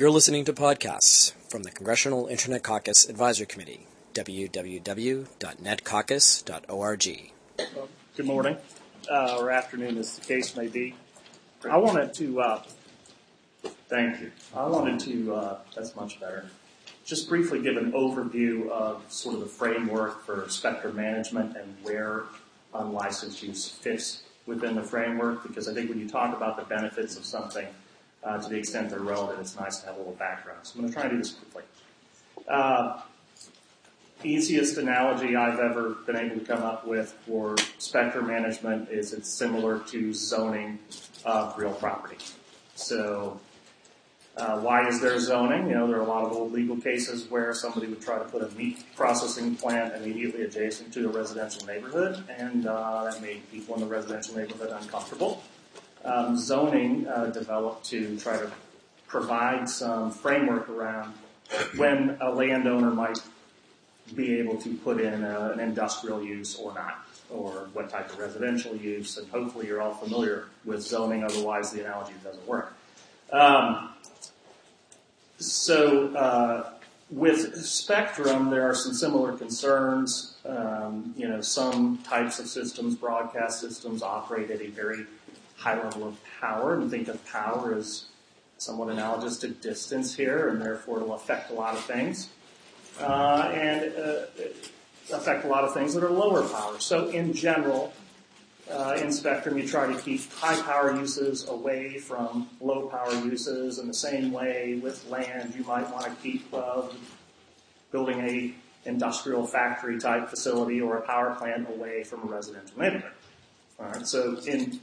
You're listening to podcasts from the Congressional Internet Caucus Advisory Committee, www.netcaucus.org. Good morning, uh, or afternoon as the case may be. I wanted to, uh, thank you. I wanted to, uh, that's much better, just briefly give an overview of sort of the framework for spectrum management and where unlicensed use fits within the framework, because I think when you talk about the benefits of something, uh, to the extent they're relevant, it's nice to have a little background. So I'm going to try and do this quickly. Uh, easiest analogy I've ever been able to come up with for spectrum management is it's similar to zoning of real property. So uh, why is there zoning? You know, there are a lot of old legal cases where somebody would try to put a meat processing plant immediately adjacent to a residential neighborhood, and uh, that made people in the residential neighborhood uncomfortable um, zoning uh, developed to try to provide some framework around when a landowner might be able to put in a, an industrial use or not, or what type of residential use, and hopefully you're all familiar with zoning, otherwise the analogy doesn't work. Um, so, uh, with spectrum, there are some similar concerns. Um, you know, some types of systems, broadcast systems, operate at a very high level of power and think of power as somewhat analogous to distance here, and therefore it'll affect a lot of things. Uh, and uh, affect a lot of things that are lower power. So in general, uh, in Spectrum, you try to keep high power uses away from low power uses. In the same way, with land, you might want to keep uh, building a industrial factory type facility or a power plant away from a residential neighborhood. All right. So in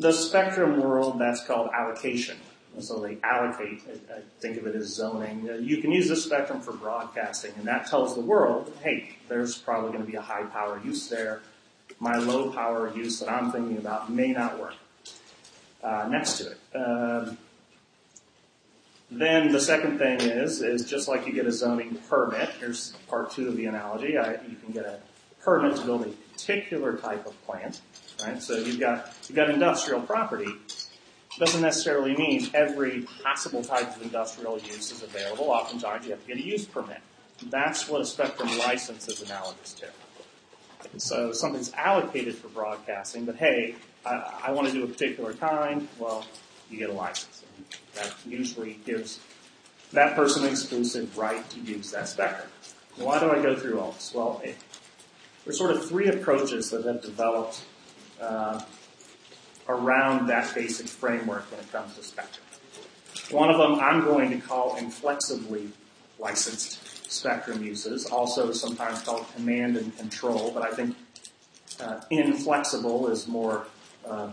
the spectrum world, that's called allocation. So they allocate, I think of it as zoning. Uh, you can use this spectrum for broadcasting, and that tells the world, hey, there's probably going to be a high power use there. My low power use that I'm thinking about may not work uh, next to it. Um, then the second thing is, is just like you get a zoning permit, here's part two of the analogy, I, you can get a permit to build a particular type of plant right? So you've got, you've got industrial property. Doesn't necessarily mean every possible type of industrial use is available. Oftentimes you have to get a use permit. That's what a spectrum license is analogous to. So something's allocated for broadcasting, but hey, I, I want to do a particular kind. Well, you get a license. And that usually gives that person an exclusive right to use that spectrum. Why do I go through all this? Well, it, there's sort of three approaches that have developed uh, around that basic framework when it comes to spectrum. One of them I'm going to call inflexibly licensed spectrum uses, also sometimes called command and control, but I think uh, inflexible is more uh,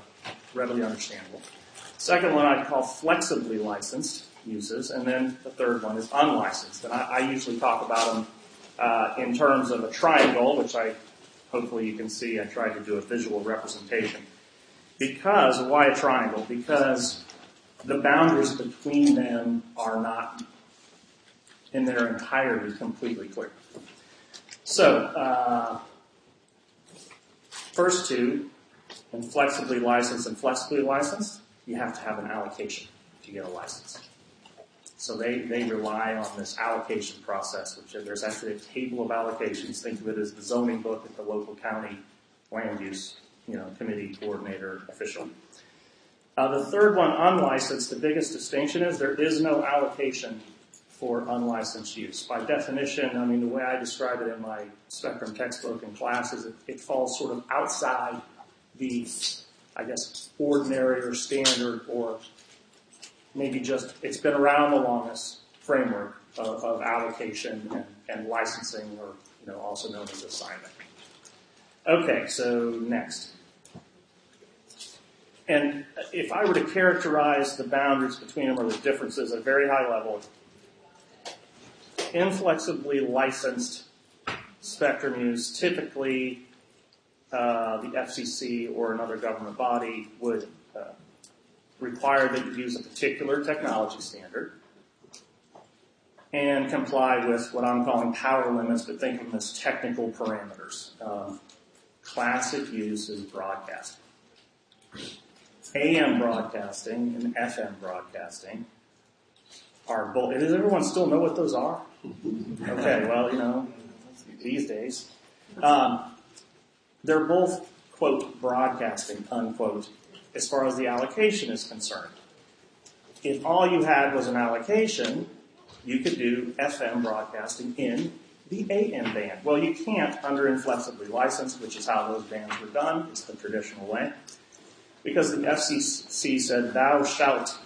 readily understandable. Second one I'd call flexibly licensed uses, and then the third one is unlicensed. And I, I usually talk about them uh, in terms of a triangle, which I hopefully you can see I tried to do a visual representation. Because, why a triangle? Because the boundaries between them are not in their entirety completely clear. So, uh, first two, inflexibly licensed and flexibly licensed, you have to have an allocation to get a license. So they, they rely on this allocation process, which there's actually a table of allocations. Think of it as the zoning book at the local county land use, you know, committee coordinator official. Uh, the third one, unlicensed, the biggest distinction is there is no allocation for unlicensed use. By definition, I mean, the way I describe it in my spectrum textbook in class is it, it falls sort of outside the, I guess, ordinary or standard or maybe just it's been around the longest framework of, of allocation and, and, licensing, or you know, also known as assignment. Okay, so next. And if I were to characterize the boundaries between them or the differences at a very high level, inflexibly licensed spectrum use typically uh, the FCC or another government body would uh, require that you use a particular technology standard and comply with what I'm calling power limits, but think of them as technical parameters. Classic use is broadcasting. AM broadcasting and FM broadcasting are both. Does everyone still know what those are? Okay, well, you know, these days. Um, they're both, quote, broadcasting, unquote, as far as the allocation is concerned. If all you had was an allocation, you could do FM broadcasting in the AM band. Well, you can't under inflexibly licensed, which is how those bands were done. It's the traditional way. Because the FCC said, thou shalt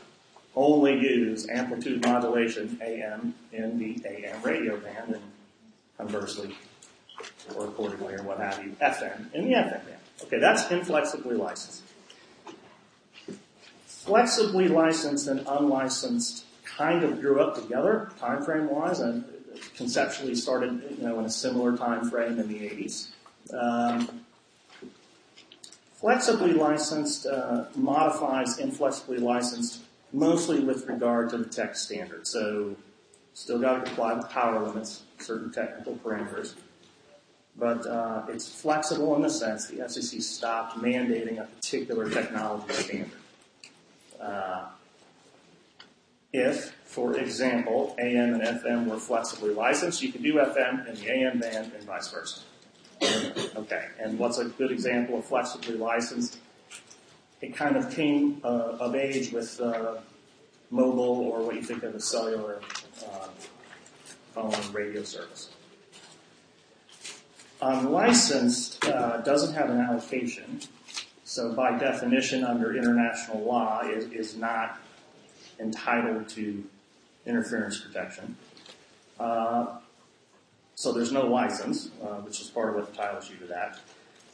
only use amplitude modulation AM in the AM radio band and conversely, or accordingly, or what have you, FM in the FM band. Okay, that's inflexibly licensed. Flexibly licensed and unlicensed kind of grew up together, time frame wise, and conceptually started, you know, in a similar time frame in the 80s. Um, flexibly licensed uh, modifies inflexibly licensed mostly with regard to the tech standard. So still got to comply with power limits, certain technical parameters. But uh, it's flexible in the sense the FCC stopped mandating a particular technology standard. Uh, if, for example, AM and FM were flexibly licensed, you could do FM in the AM band and vice versa. Okay, and what's a good example of flexibly licensed? It kind of came uh, of age with uh, mobile or what you think of as cellular uh, phone radio service. Unlicensed uh, doesn't have an allocation, so by definition, under international law, is, is not entitled to interference protection. Uh, so there's no license, uh, which is part of what entitles you to that.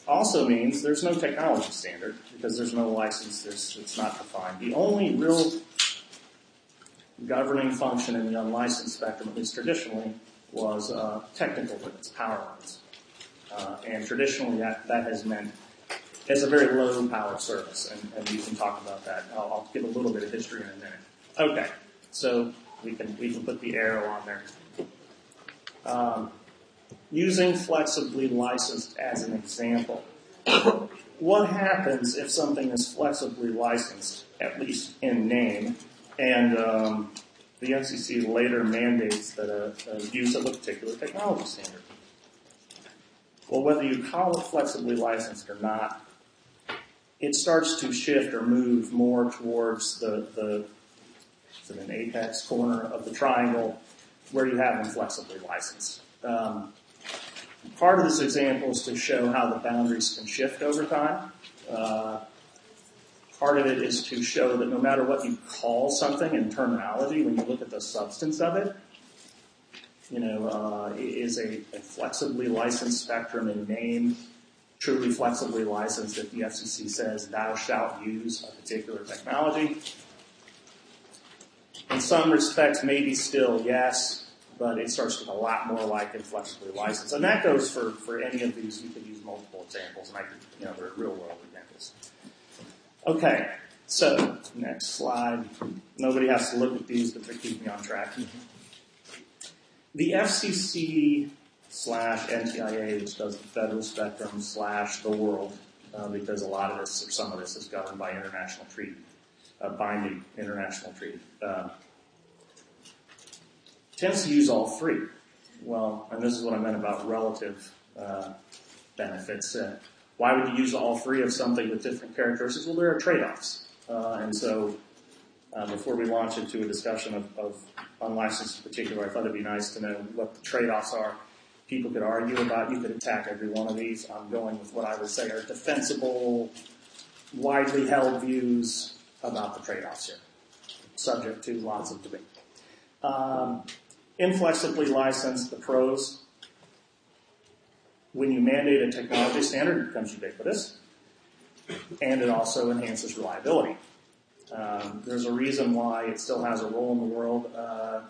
Also means there's no technology standard because there's no license. It's not defined. The only real governing function in the unlicensed spectrum, at least traditionally, was uh, technical limits, power limits. And traditionally that has meant it's a very low power service, and, and we can talk about that. I'll, I'll, give a little bit of history in a minute. Okay, so we can we can put the arrow on there. Um, using flexibly licensed as an example, what happens if something is flexibly licensed, at least in name, and um, the FCC later mandates that a, use of a particular technology standard? Well, whether you call it flexibly licensed or not, it starts to shift or move more towards the, the in an apex corner of the triangle where you have them flexibly licensed. Um, part of this example is to show how the boundaries can shift over time. Uh, part of it is to show that no matter what you call something in terminology, when you look at the substance of it, you know, uh, is a, a flexibly licensed spectrum in name truly flexibly licensed if the FCC says thou shalt use a particular technology in some respects, maybe still yes, but it starts to look a lot more like inflexibly licensed. And that goes for, for any of these. You could use multiple examples, and I could, you know, they're real world examples. Okay, so next slide. Nobody has to look at these, but they keep me on track. Mm-hmm. The FCC slash NTIA, which does the federal spectrum slash the world, uh, because a lot of this or some of this is governed by international treaty a binding international treaty. Uh, tends to use all three. Well, and this is what I meant about relative uh, benefits. Uh, why would you use all three of something with different characteristics? Well, there are trade-offs. Uh, and so uh, before we launch into a discussion of, of unlicensed in particular, I thought it'd be nice to know what the trade-offs are. People could argue about, you could attack every one of these. I'm going with what I would say are defensible, widely held views about the trade-offs here, subject to lots of debate. Um, inflexibly licensed, the pros. When you mandate a technology standard, it becomes ubiquitous, and it also enhances reliability. Um, there's a reason why it still has a role in the world. Uh,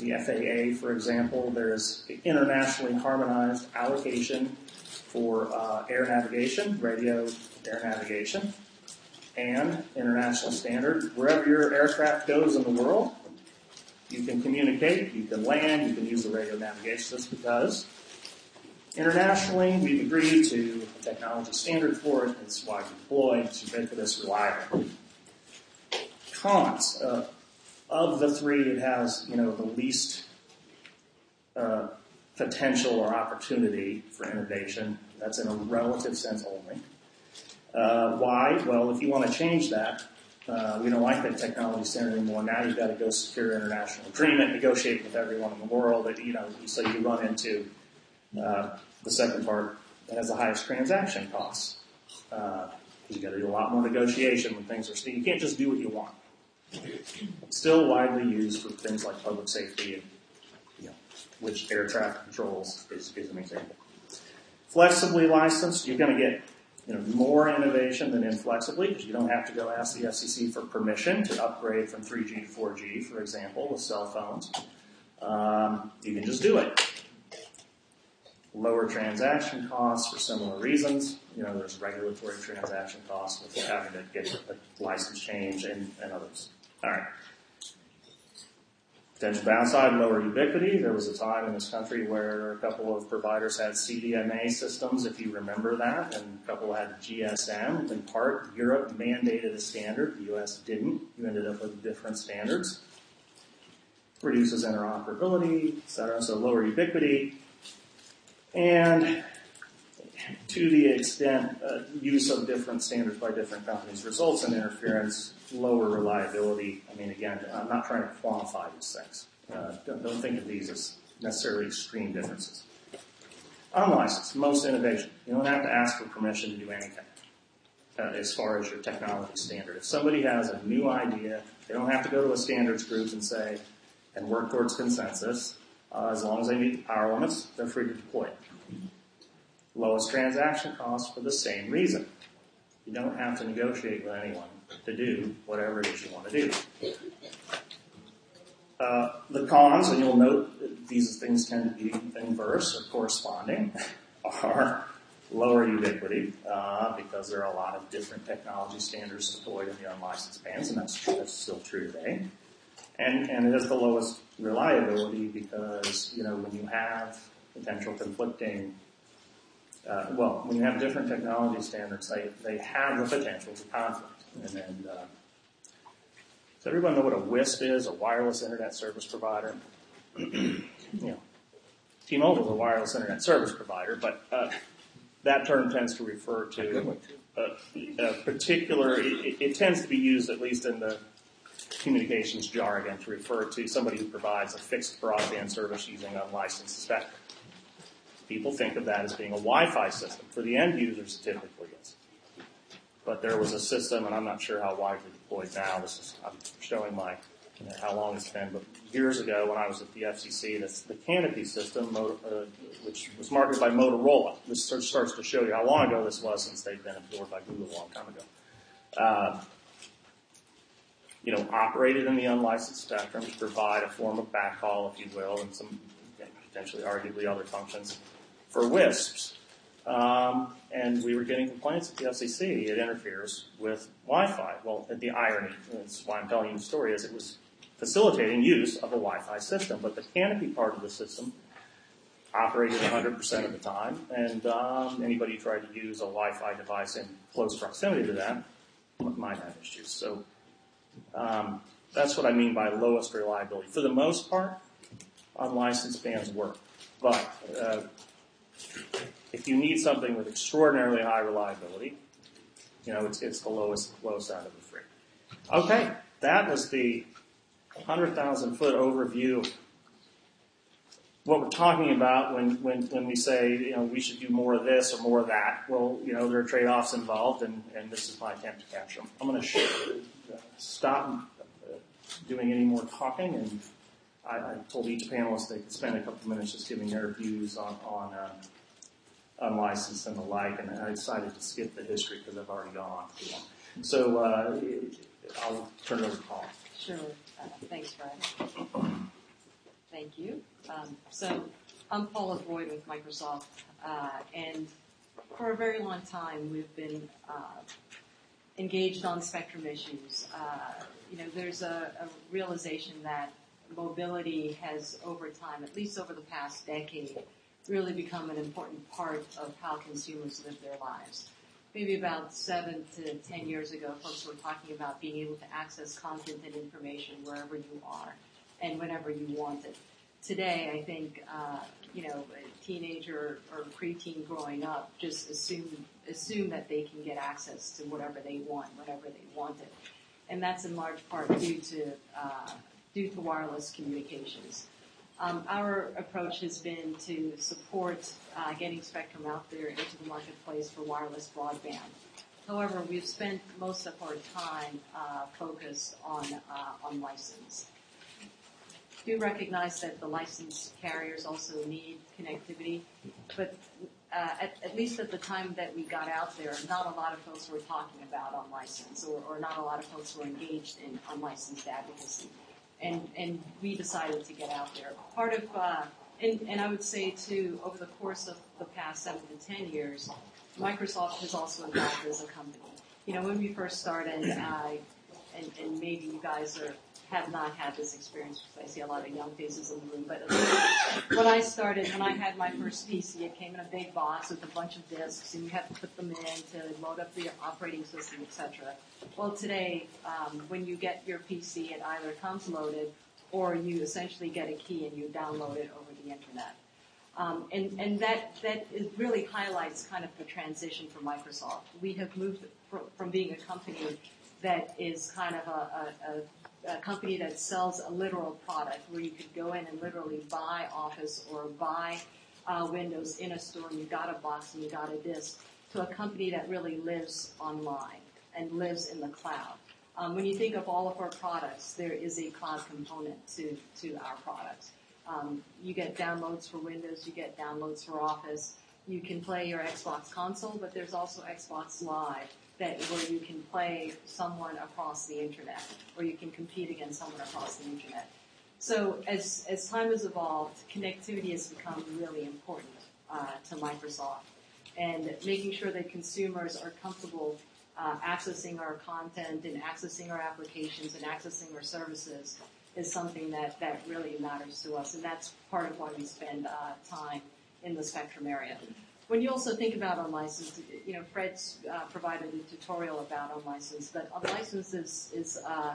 the FAA, for example, there's internationally harmonized allocation for uh, air navigation, radio air navigation and international standard. Wherever your aircraft goes in the world, you can communicate, you can land, you can use the radio navigation system because internationally we've agreed to a technology standard for it. And it's widely deployed, it's ubiquitous, reliable. Cons. Uh, of the three, it has you know the least uh, potential or opportunity for innovation. That's in a relative sense only. Uh, why? Well, if you want to change that, uh, we don't like that technology standard anymore. Now you've got to go secure international agreement, negotiate with everyone in the world. You know, so you run into the second part that has the highest transaction costs. Uh, you got to do a lot more negotiation when things are. You can't just do what you want. Still widely used for things like public safety and which air traffic controls is, is an example. Flexibly licensed, you're going to get you know, more innovation than inflexibly because you don't have to go ask the FCC for permission to upgrade from 3G to 4G, for example, with cell phones. Um, you can just do it. Lower transaction costs for similar reasons. You know, there's regulatory transaction costs with having to get a license change and, and others. All right. Potential downside, lower ubiquity. There was a time in this country where a couple of providers had CDMA systems, if you remember that, and a couple had GSM. In part, Europe mandated a standard. The US didn't. You ended up with different standards. Reduces interoperability, etc. So lower ubiquity. And to the extent uh, use of different standards by different companies results in interference, lower reliability. I mean, again, I'm not trying to quantify these things. Uh, don't, don't, think of these as necessarily extreme differences. Unlicensed, most innovation. You don't have to ask for permission to do anything uh, as far as your technology standard. If somebody has a new idea, they don't have to go to a standards group and say, and work towards consensus. Uh, as long as they meet the power limits, they're free to deploy it lowest transaction costs for the same reason. You don't have to negotiate with anyone to do whatever it is you want to do. Uh, the cons, and you'll note these things tend to be inverse or corresponding, are lower ubiquity uh, because there are a lot of different technology standards deployed in the unlicensed bands, and that's, that's still true today. And, and it has the lowest reliability because, you know, when you have potential conflicting uh, well, when you have different technology standards, they, they have the potential for conflict. And then, uh, does everyone know what a WISP is? A wireless internet service provider. you know, T-Mobile is a wireless internet service provider, but uh, that term tends to refer to a, a particular. It, it, tends to be used, at least in the communications jargon, to refer to somebody who provides a fixed broadband service using unlicensed spectrum people think of that as being a Wi-Fi system. For the end users, typically is. But there was a system, and I'm not sure how widely deployed now. This is I'm showing my you know, how long it's been, but years ago when I was at the FCC, that's the Canopy system, uh, which was marketed by Motorola. This starts to show you how long ago this was, since they've been absorbed by Google a long time ago. Uh, you know, operated in the unlicensed spectrum to provide a form of backhaul, if you will, and some potentially arguably other functions for WISPs. Um, and we were getting complaints at the FCC. It interferes with Wi-Fi. Well, the irony, that's why I'm telling you the story, is it was facilitating use of a Wi-Fi system, but the canopy part of the system operated 100% of the time, and um, anybody who tried to use a Wi-Fi device in close proximity to that might have issues. So um, that's what I mean by lowest reliability. For the most part, unlicensed bands work, but uh, if you need something with extraordinarily high reliability, you know, it's, it's the lowest, lowest out of the three. Okay, that was the 100,000 foot overview of what we're talking about when, when, when we say, you know, we should do more of this or more of that. Well, you know, there are trade-offs involved and, and this is my attempt to capture them. I'm going to stop doing any more talking and I, I, told each panelist they could spend a couple minutes just giving their views on, on uh, unlicensed and the like, and I decided to skip the history because I've already gone on too long. So uh, I'll turn it over to Paul. Sure. Uh, thanks, Brad. Thank you. Um, so I'm Paula Boyd with Microsoft, uh, and for a very long time we've been uh, engaged on spectrum issues. Uh, you know, there's a, a realization that mobility has over time, at least over the past decade, really become an important part of how consumers live their lives. maybe about seven to ten years ago, folks were talking about being able to access content and information wherever you are and whenever you want it. Today, I think, uh, you know, a teenager or preteen growing up just assume, assume that they can get access to whatever they want, whenever they want it. And that's in large part due to, uh, due to wireless communications. Um, our approach has been to support uh, getting spectrum out there into the marketplace for wireless broadband. However, we've spent most of our time uh, focused on uh, on license. Do recognize that the licensed carriers also need connectivity, but uh, at, at, least at the time that we got out there, not a lot of folks were talking about unlicensed, or, or not a lot of folks were engaged in unlicensed advocacy and and we decided to get out there. Part of uh, and and I would say too, over the course of the past seven to ten years, Microsoft has also evolved as a company. You know, when we first started, and, and maybe you guys are have not had this experience because I see a lot of young faces in the room. But when I started, when I had my first PC, it came in a big box with a bunch of disks, and you had to put them in to load up the operating system, etc. Well, today, um, when you get your PC, it either comes loaded, or you essentially get a key and you download it over the internet. Um, and and that that really highlights kind of the transition for Microsoft. We have moved from, being a company that is kind of a, a, a a company that sells a literal product where you could go in and literally buy Office or buy uh, Windows in a store and you got a box and you got a disk to a company that really lives online and lives in the cloud. Um, when you think of all of our products, there is a cloud component to, to our products. Um, you get downloads for Windows, you get downloads for Office. You can play your Xbox console, but there's also Xbox Live that where you can play someone across the internet, or you can compete against someone across the internet. So as as time has evolved, connectivity has become really important uh, to Microsoft, and making sure that consumers are comfortable uh, accessing our content and accessing our applications and accessing our services is something that that really matters to us, and that's part of why we spend uh, time in the Spectrum area. When you also think about unlicensed, you know, Fred's uh, provided a tutorial about unlicensed, but unlicensed is, is uh,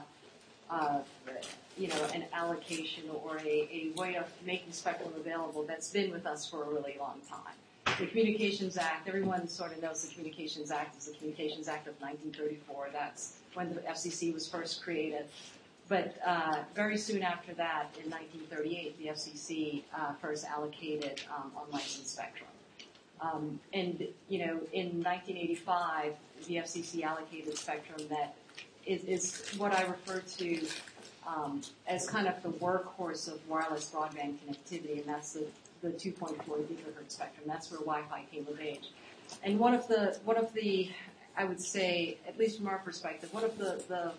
uh, you know, an allocation or a, a way of making spectrum available that's been with us for a really long time. The Communications Act, everyone sort of knows the Communications Act is the Communications Act of 1934. That's when the FCC was first created. But uh, very soon after that, in 1938, the FCC uh, first allocated um, unlicensed spectrum. Um, and, you know, in 1985, the FCC allocated spectrum that is, what I refer to um, as kind of the workhorse of wireless broadband connectivity, and that's the, the 2.4 gigahertz spectrum. That's where Wi-Fi came of age. And one of the, one of the, I would say, at least from our perspective, one of the,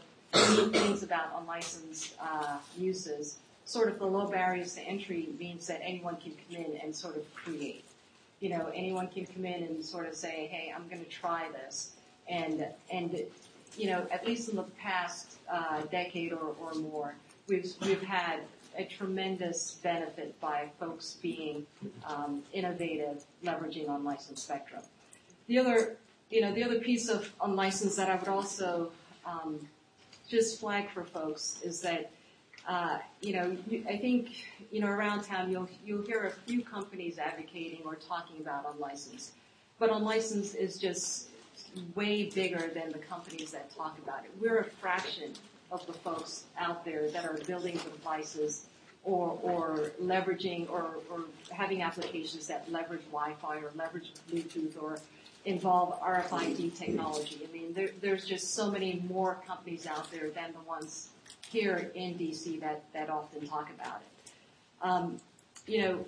things about unlicensed uh, uses, sort of the low barriers to entry means that anyone can come in and sort of create you know, anyone can come in and sort of say, hey, I'm going to try this. And, and, you know, at least in the past uh, decade or, or more, we've, we've had a tremendous benefit by folks being um, innovative, leveraging unlicensed spectrum. The other, you know, the other piece of unlicensed that I would also um, just flag for folks is that uh, you know, I think, you know, around town you'll, you'll hear a few companies advocating or talking about unlicensed. But unlicensed is just way bigger than the companies that talk about it. We're a fraction of the folks out there that are building devices or, or leveraging or, or having applications that leverage Wi-Fi or leverage Bluetooth or involve RFID technology. I mean, there, there's just so many more companies out there than the ones here in DC that, that often talk about it. Um, you know,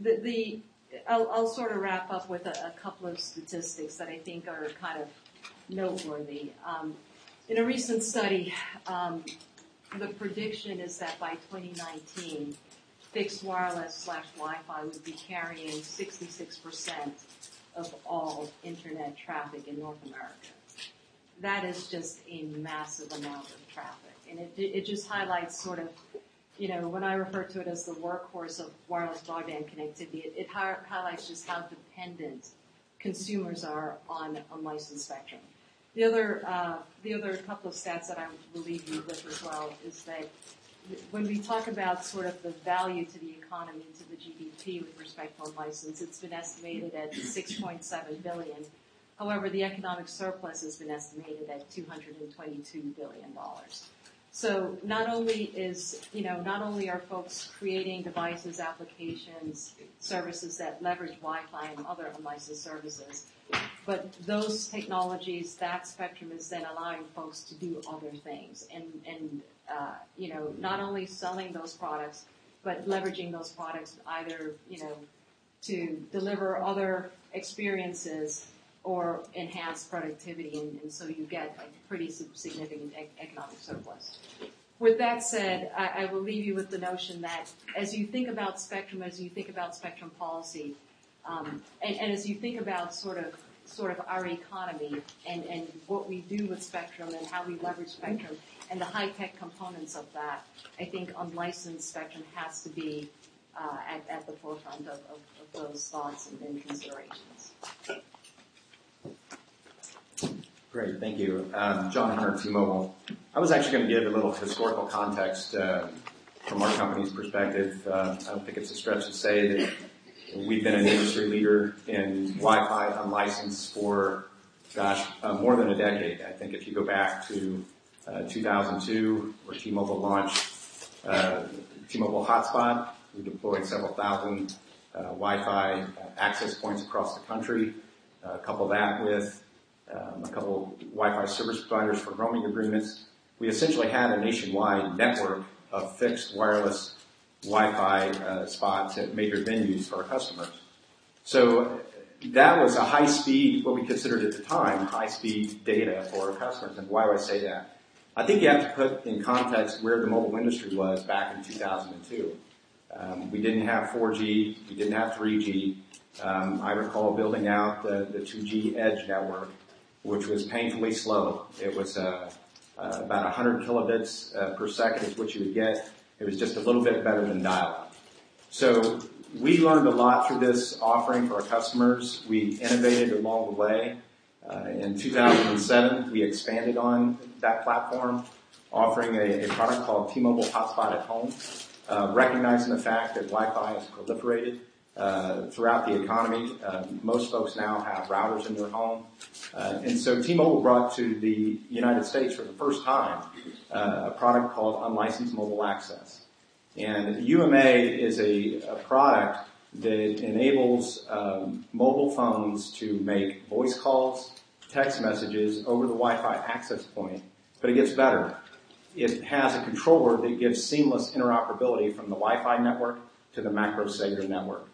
the, the I'll, I'll, sort of wrap up with a, a, couple of statistics that I think are kind of noteworthy. Um, in a recent study, um, the prediction is that by 2019, fixed wireless slash Wi-Fi would be carrying 66% of all internet traffic in North America. That is just a massive amount of traffic it, it just highlights sort of, you know, when I refer to it as the workhorse of wireless broadband connectivity, it, it hi- highlights just how dependent consumers are on unlicensed spectrum. The other, uh, the other couple of stats that I will leave you with as well is that when we talk about sort of the value to the economy, to the GDP with respect to unlicensed, it's been estimated at 6.7 billion. However, the economic surplus has been estimated at 222 billion dollars. So not only is, you know, not only are folks creating devices, applications, services that leverage Wi-Fi and other unlicensed services, but those technologies, that spectrum is then allowing folks to do other things. And, and, uh, you know, not only selling those products, but leveraging those products either, you know, to deliver other experiences or enhance productivity, and, and so you get a pretty significant economic surplus. With that said, I, I will leave you with the notion that as you think about spectrum, as you think about spectrum policy, um, and, and as you think about sort of sort of our economy and, and what we do with spectrum and how we leverage spectrum and the high tech components of that, I think unlicensed spectrum has to be uh, at, at the forefront of, of, of those thoughts and, and considerations. Great, thank you. Um, John Hunter, T-Mobile. I was actually going to give a little historical context uh, from our company's perspective. Uh, I don't think it's a stretch to say that we've been an industry leader in Wi-Fi unlicensed for, gosh, uh, more than a decade. I think if you go back to uh, 2002, where T-Mobile launched uh, T-Mobile Hotspot, we deployed several thousand uh, Wi-Fi access points across the country. couple that with a couple Wi-Fi service providers for roaming agreements. We essentially had a nationwide network of fixed wireless Wi-Fi uh, spots at major venues for our customers. So that was a high speed, what we considered at the time, high speed data for our customers. And why do I say that? I think you have to put in context where the mobile industry was back in 2002. Um, we didn't have 4G, we didn't have 3G. Um, I recall building out the 2G edge network which was painfully slow. It was uh, uh, about 100 kilobits uh, per second is what you would get. It was just a little bit better than dial-up. So we learned a lot through this offering for our customers. We innovated along the way. Uh, in 2007, we expanded on that platform, offering a, a product called T-Mobile Hotspot at Home, uh, recognizing the fact that Wi-Fi has proliferated uh, throughout the economy. Uh, most folks now have routers in their home. Uh, and so T-Mobile brought to the United States for the first time uh, a product called Unlicensed Mobile Access. And UMA is a, a product that enables um, mobile phones to make voice calls, text messages over the Wi-Fi access point, but it gets better. It has a controller that gives seamless interoperability from the Wi-Fi network to the macro cellular network.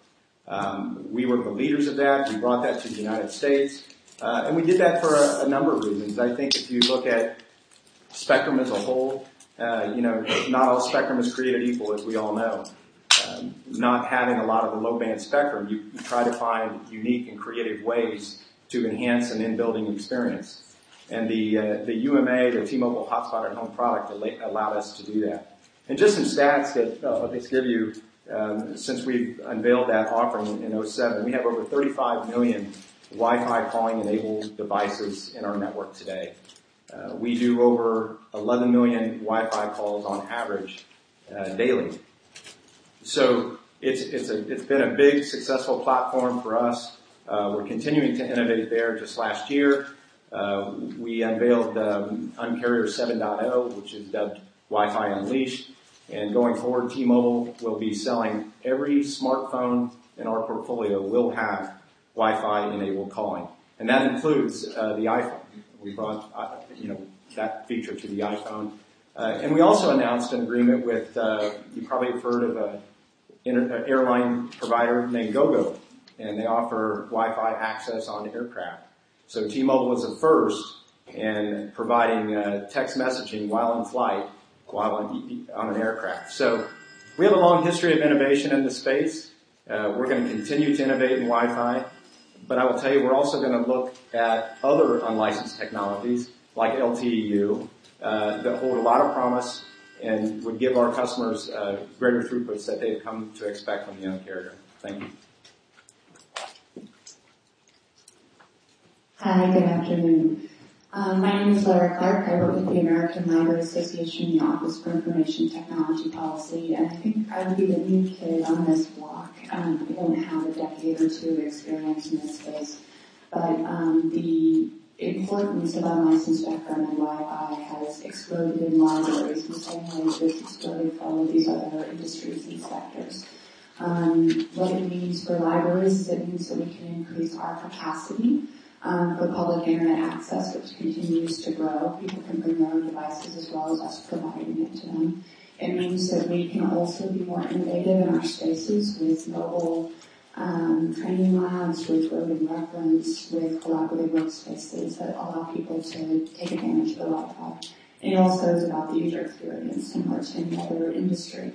Um, we were the leaders of that. We brought that to the United States. Uh, and we did that for a, number of reasons. I think if you look at spectrum as a whole, uh, you know, not all spectrum is created equal, as we all know. Um, not having a lot of the low band spectrum, you, try to find unique and creative ways to enhance an in-building experience. And the uh, the UMA, the T-Mobile Hotspot at Home product, allowed us to do that. And just some stats that I'll just give you um, since we've unveiled that offering in 07, we have over 35 million Wi-Fi calling enabled devices in our network today. Uh, we do over 11 million Wi-Fi calls on average uh, daily. So it's it's a it's been a big successful platform for us. Uh, we're continuing to innovate there. Just last year, uh, we unveiled um, Uncarrier 7.0, which is dubbed Wi-Fi Unleashed. And going forward, T-Mobile will be selling every smartphone in our portfolio will have Wi-Fi enabled calling. And that includes uh, the iPhone. We brought, uh, you know, that feature to the iPhone. Uh, and we also announced an agreement with, you probably have heard of an airline provider named GoGo. And they offer Wi-Fi access on aircraft. So T-Mobile was the first in providing text messaging while in flight while on, an aircraft. So we have a long history of innovation in this space. Uh, we're going to continue to innovate in Wi-Fi, but I will tell you we're also going to look at other unlicensed technologies like LTE-U uh, that hold a lot of promise and would give our customers uh, greater throughputs that they've come to expect from the Un-carrier. Thank you. Hi, good afternoon. Um, my name is Larra Clark. I work with the American Library Association, the Office for Information Technology Policy, and I think I would be the new kid on this block. Um, I don't have a decade or two of experience in this space, but um, the importance of unlicensed spectrum and Wi-Fi has exploded in libraries the same way that it's exploded for all of these other industries and sectors. Um, what it means for libraries is it means that we can increase our capacity um, for public internet access, which continues to grow. People can bring their own devices as well as us providing it to them. It means that we can also be more innovative in our spaces with mobile um, training labs, with roving reference, with collaborative workspaces that allow people to take advantage of the. And it also is about the user experience, similar to any other industry.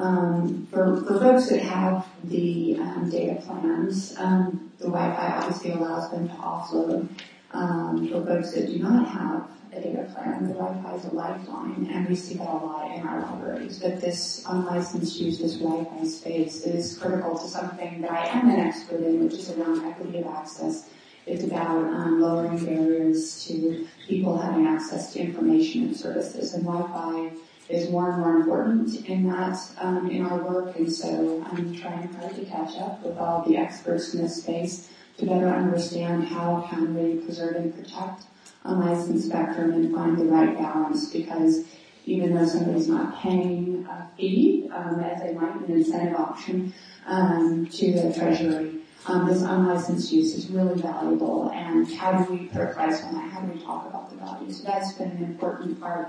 Um, for, for folks that have the um, data plans, um, the Wi-Fi obviously allows them to offload. Um, for folks that do not have a data plan, the Wi-Fi is a lifeline, and we see that a lot in our libraries. But this unlicensed use, this Wi-Fi space, is critical to something that I am an expert in, which is around equity of access. It's about um, lowering barriers to people having access to information and services, and Wi-Fi is more and more important in that um, in our work, and so I'm trying hard to catch up with all the experts in this space to better understand how can we preserve and protect a unlicensed spectrum and find the right balance because even though somebody's not paying a fee, um, as they might an incentive auction, um, to the treasury, um, this unlicensed use is really valuable and how do we put a price on that? How do we talk about the value? So that's been an important part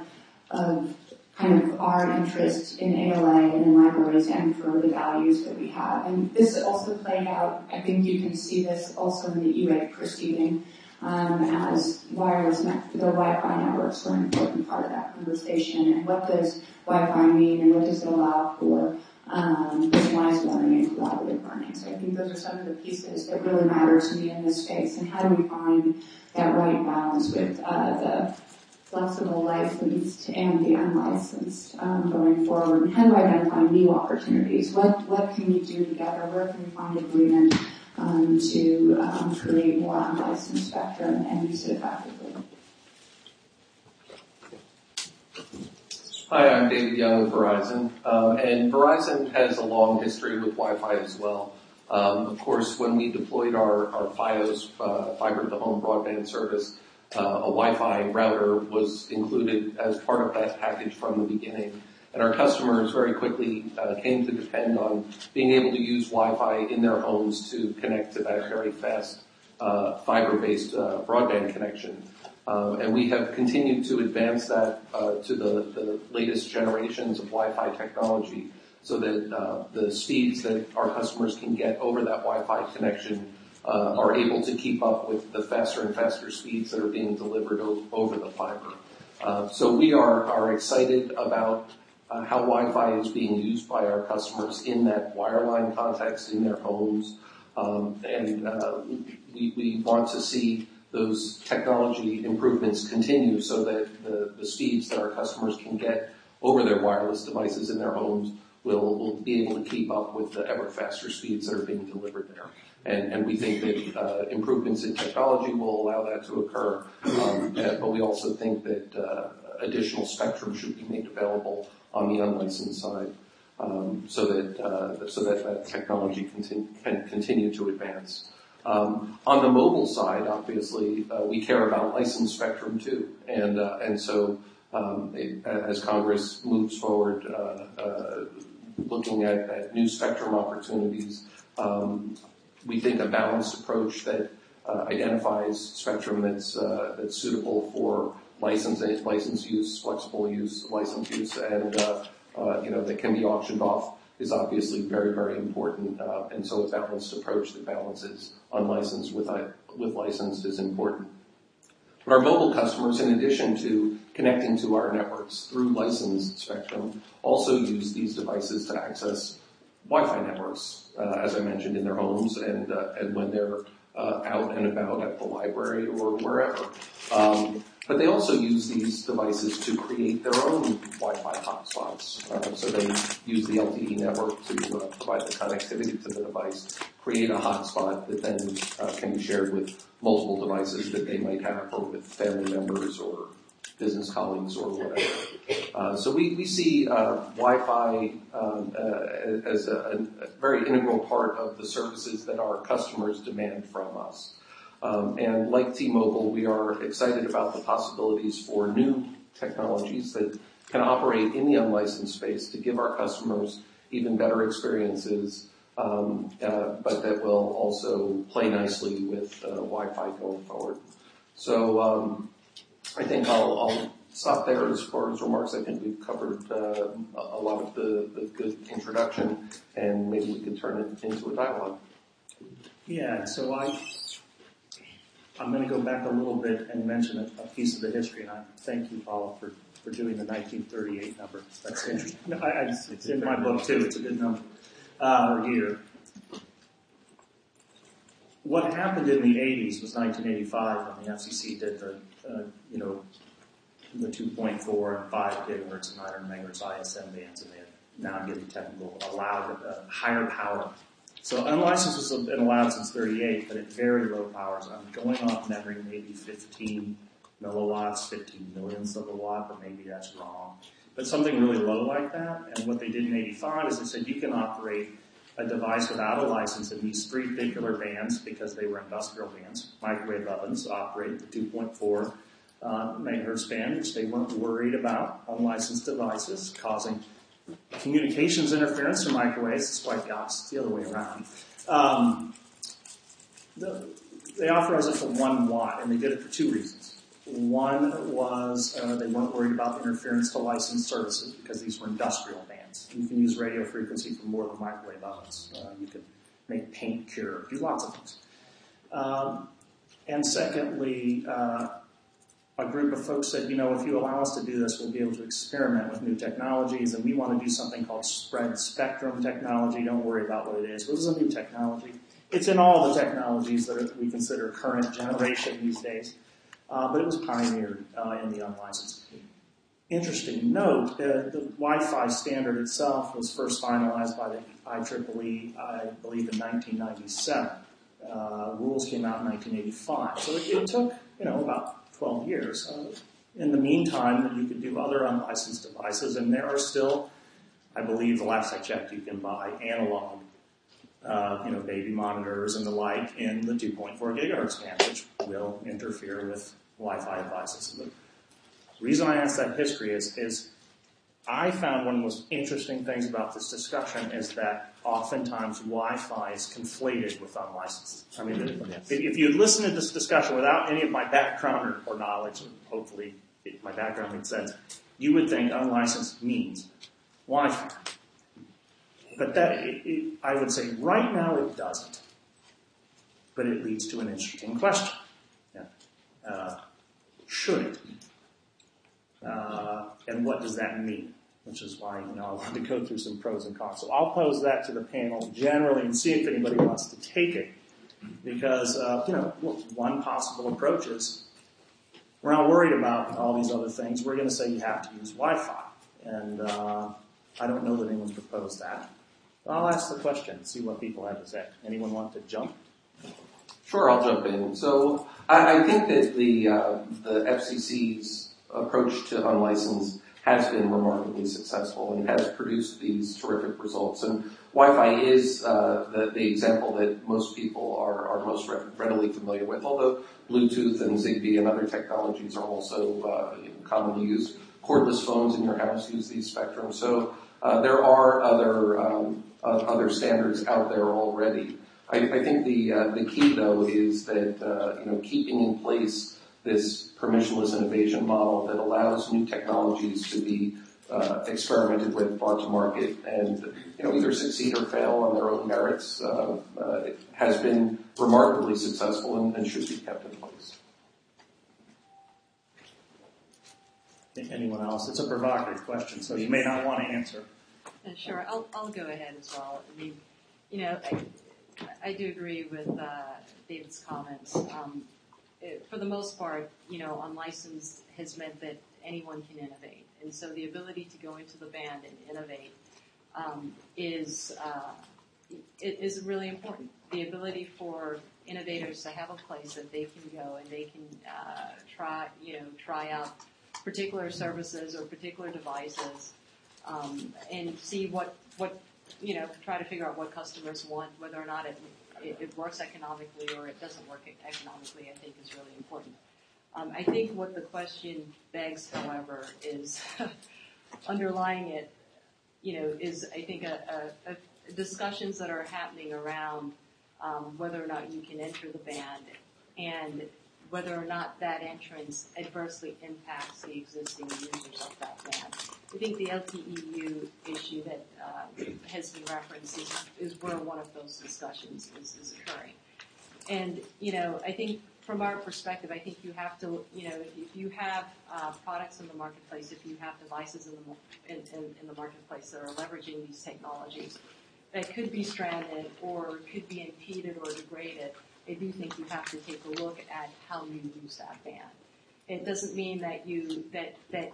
of kind of our interest in ALA and in libraries and for the values that we have. And this also played out, I think you can see this also in the E-rate proceeding, um, as wireless, net, the Wi-Fi networks were an important part of that conversation and what does Wi-Fi mean and what does it allow for um, personalized learning and collaborative learning. So I think those are some of the pieces that really matter to me in this space and how do we find that right balance with uh, the flexible licensed and the unlicensed um, going forward? And how do we identify new opportunities? What what can we do together? Where can we find agreement um, to um, create more unlicensed spectrum and use it effectively? Hi, I'm David Young with Verizon, um, and Verizon has a long history with Wi-Fi as well. Um, of course, when we deployed our, our FiOS uh, fiber to the home broadband service, a Wi-Fi router was included as part of that package from the beginning. And our customers very quickly uh, came to depend on being able to use Wi-Fi in their homes to connect to that very fast uh, fiber-based uh, broadband connection. Uh, and we have continued to advance that uh, to the, latest generations of Wi-Fi technology so that the speeds that our customers can get over that Wi-Fi connection uh, are able to keep up with the faster and faster speeds that are being delivered over the fiber. Uh, so we are, are excited about uh, how Wi-Fi is being used by our customers in that wireline context in their homes. Um, and uh, we, want to see those technology improvements continue so that the, the speeds that our customers can get over their wireless devices in their homes will, will be able to keep up with the ever faster speeds that are being delivered there. And, we think that uh, improvements in technology will allow that to occur. Um, but we also think that uh, additional spectrum should be made available on the unlicensed side, um, so that uh, technology can continue to advance. Um, on the mobile side, obviously, we care about licensed spectrum too, and so as Congress moves forward, looking at, new spectrum opportunities. We think a balanced approach that uh, identifies spectrum that's uh, that's suitable for license license use, flexible use, license use, and uh, you know that can be auctioned off is obviously very very important. And so a balanced approach that balances unlicensed with with licensed is important. But our mobile customers, in addition to connecting to our networks through licensed spectrum, also use these devices to access Wi-Fi networks, uh, as I mentioned, in their homes, and uh, and when they're uh, out and about at the library or wherever. Um, but they also use these devices to create their own Wi-Fi hotspots. So they use the LTE network to provide the connectivity to the device, create a hotspot that then can be shared with multiple devices that they might have or with family members or business colleagues or whatever. Uh, so we, we see uh, Wi-Fi uh, as a, a, very integral part of the services that our customers demand from us. Um, and like T-Mobile, we are excited about the possibilities for new technologies that can operate in the unlicensed space to give our customers even better experiences, um, uh, but that will also play nicely with uh, Wi-Fi going forward. So um, I think I'll, I'll, stop there as far as remarks. I think we've covered uh, a lot of the, the good introduction, and maybe we could turn it into a dialogue. Yeah, so I I'm going to go back a little bit and mention a, a piece of the history, and I thank you, Paula, for, for doing the 1938 number. That's interesting. No, I, I, it's in my book too. It's a good number uh, or year. What happened in the 80s was 1985 when the FCC did the, uh, you know, the 2.4 and 5 gigahertz and 900 megahertz ISM bands, and they have, now getting technical allowed uh, higher power so unlicensed has been allowed since 38, but at very low powers. I'm going off memory, maybe 15 milliwatts, 15 millionths of a watt, but maybe that's wrong. But something really low like that. And what they did in 85 is they said you can operate a device without a license in these three particular bands because they were industrial bands. Microwave ovens operate the 2.4 uh, megahertz band, which they weren't worried about unlicensed devices causing communications interference from microwaves. It's quite the opposite, the other way around. Um, the, they authorized it for one watt, and they did it for two reasons. One was uh, they weren't worried about interference to licensed services because these were industrial bands. You can use radio frequency for more than microwave ovens. Uh, you could make paint cure, do lots of things. Um, and secondly, uh, a group of folks said, you know, if you allow us to do this, we'll be able to experiment with new technologies, and we want to do something called spread spectrum technology. Don't worry about what it is. This is a new technology. It's in all the technologies that we consider current generation these days, but it was pioneered uh, in the unlicensed. Interesting note, uh, the Wi-Fi standard itself was first finalized by the IEEE, I believe, in 1997. Uh, rules came out in 1985. So it, took, you know, about 12 years. Uh, in the meantime, you could do other unlicensed devices, and there are still, I believe, the last I checked, you can buy analog, uh, you know, baby monitors and the like in the 2.4 gigahertz band, which will interfere with Wi-Fi devices. The reason I ask that history is, is I found one of the most interesting things about this discussion is that oftentimes Wi-Fi is conflated with unlicensed. I mean, if you had listened to this discussion without any of my background or, knowledge, hopefully my background makes sense, you would think unlicensed means Wi-Fi. But that, it, it, I would say right now it doesn't. But it leads to an interesting question. Uh, Should it? Uh, and what does that mean? Which is why you know I wanted to go through some pros and cons. So I'll pose that to the panel generally and see if anybody wants to take it, because uh, you know one possible approach is we're not worried about all these other things. We're going to say you have to use Wi-Fi, and uh, I don't know that anyone's proposed that. But I'll ask the question, see what people have to say. Anyone want to jump? Sure, I'll jump in. So I, think that the uh, FCC's approach to unlicensed has been remarkably successful and has produced these terrific results. And Wi-Fi is uh, the, example that most people are, most readily familiar with, although Bluetooth and Zigbee and other technologies are also uh, commonly used. Cordless phones in your house use these spectrums. So there are other um, other standards out there already. I, I think the uh, the key though is that uh, you know keeping in place this permissionless innovation model that allows new technologies to be uh, experimented with, brought to market, and you know either succeed or fail on their own merits. Uh, uh, has been remarkably successful and, and, should be kept in place. Anyone else? It's a provocative question, so you may not want to answer. sure, I'll, I'll go ahead as well. I mean, you know, I, do agree with uh, David's comments. Um, for the most part, you know, unlicensed has meant that anyone can innovate, and so the ability to go into the band and innovate um, is uh, is really important. The ability for innovators to have a place that they can go and they can uh, try, you know, try out particular services or particular devices, um, and see what what you know, try to figure out what customers want, whether or not it it, it works economically or it doesn't work economically. I think is really important. Um, I think what the question begs, however, is underlying it. You know, is I think a, a, a discussions that are happening around um, whether or not you can enter the band and whether or not that entrance adversely impacts the existing users of that band. I think the LTEU issue that uh, has been referenced is, is where one of those discussions is, is occurring. And, you know, I think from our perspective, I think you have to, you know, if you have uh, products in the marketplace, if you have devices in the, in, in, in the marketplace that are leveraging these technologies that could be stranded or could be impeded or degraded, I do think you have to take a look at how you use that band. It doesn't mean that you that that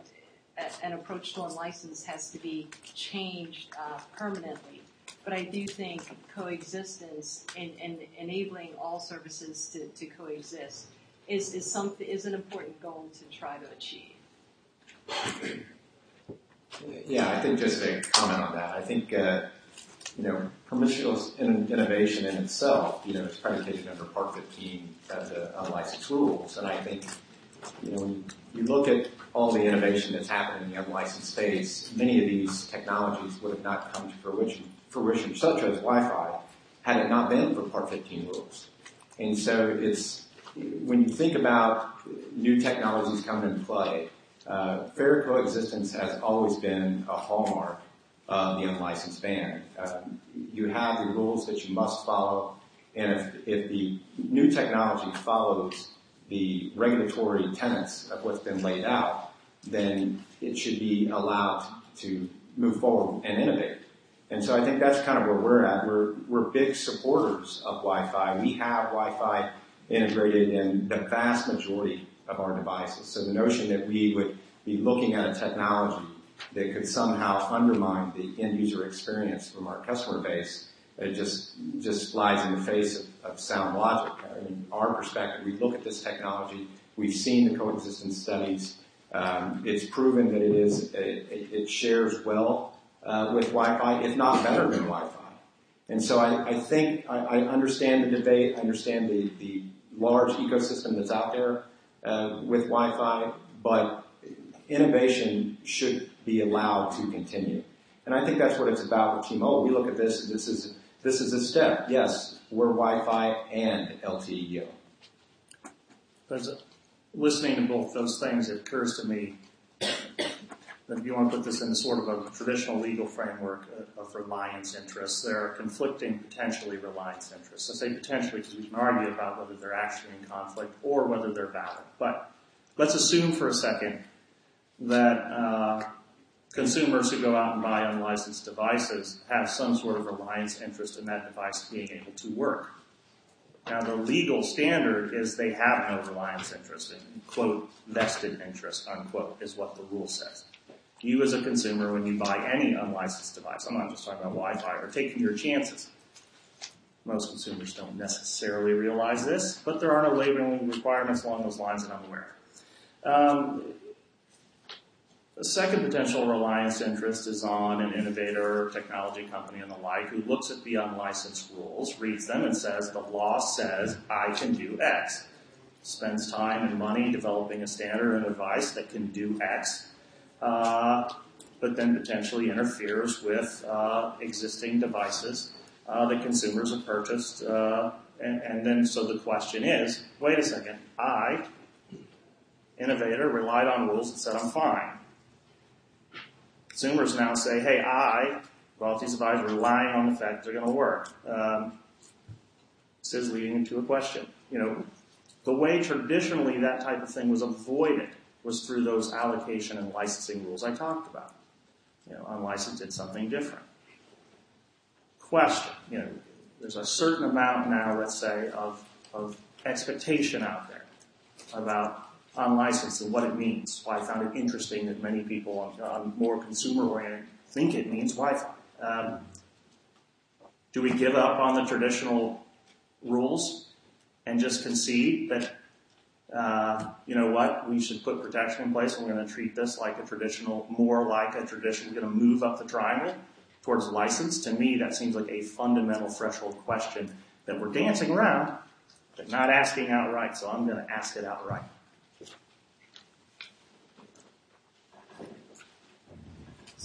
an approach to unlicensed has to be changed uh, permanently, but I do think coexistence and, and enabling all services to, to coexist is is something is an important goal to try to achieve. Yeah, I think just to comment on that, I think uh, you know, permissionless innovation in itself, you know, is predicated under Part 15 of the unlicensed rules. And I think, you know, you look at all the innovation that's happened in the unlicensed space, many of these technologies would have not come to fruition, fruition such as Wi-Fi, had it not been for Part 15 rules. And so it's, when you think about new technologies coming into play, uh, fair coexistence has always been a hallmark of the unlicensed band. Um, you have the rules that you must follow, and if, if the new technology follows the regulatory tenets of what's been laid out, then it should be allowed to move forward and innovate. And so I think that's kind of where we're at. We're, we're big supporters of Wi-Fi. We have Wi-Fi integrated in the vast majority of our devices. So the notion that we would be looking at a technology that could somehow undermine the end user experience from our customer base, it just just flies in the face of, of sound logic. In our perspective, we look at this technology, we've seen the coexistence studies. Um, it's proven that it is it, it shares well uh, with Wi-Fi, if not better than Wi-Fi. And so I, think I, I, understand the debate. I understand the, the large ecosystem that's out there uh, with Wi-Fi, but innovation should be allowed to continue. And I think that's what it's about with T-Mobile. We look at this, this is, this is a step. Yes, we're Wi-Fi and LTE. There's listening to both those things, it occurs to me that if you want to put this in sort of a traditional legal framework of reliance interests, there are conflicting potentially reliance interests. I say potentially because we can argue about whether they're actually in conflict or whether they're valid. But let's assume for a second that uh, consumers who go out and buy unlicensed devices have some sort of reliance interest in that device being able to work. Now, the legal standard is they have no reliance interest in, quote, vested interest, unquote, is what the rule says. You as a consumer, when you buy any unlicensed device, I'm not just talking about Wi-Fi, are taking your chances. Most consumers don't necessarily realize this, but there are no labeling requirements along those lines that I'm aware of. Um, the second potential reliance interest is on an innovator, technology company, and the like who looks at the unlicensed rules, reads them, and says, the law says I can do X. Spends time and money developing a standard and advice that can do X, uh, but then potentially interferes with uh, existing devices uh, that consumers have purchased. Uh, and, and then, so the question is, wait a second, I, innovator, relied on rules and said I'm fine Consumers now say, hey, I, royalties advisor, relying on the fact they're going to work. Um, this is leading into a question. You know, the way traditionally that type of thing was avoided was through those allocation and licensing rules I talked about. You know, unlicensed did something different. Question, you know, there's a certain amount now, let's say, of, of expectation out there about unlicensed and what it means. I found it interesting that many people on, on more consumer oriented think it means Wi-Fi. Um, do we give up on the traditional rules and just concede that, uh, you know what, we should put protection in place and we're going to treat this like a traditional, more like a traditional, we're going to move up the triangle towards license? To me, that seems like a fundamental threshold question that we're dancing around, but not asking outright, so I'm going to ask it outright.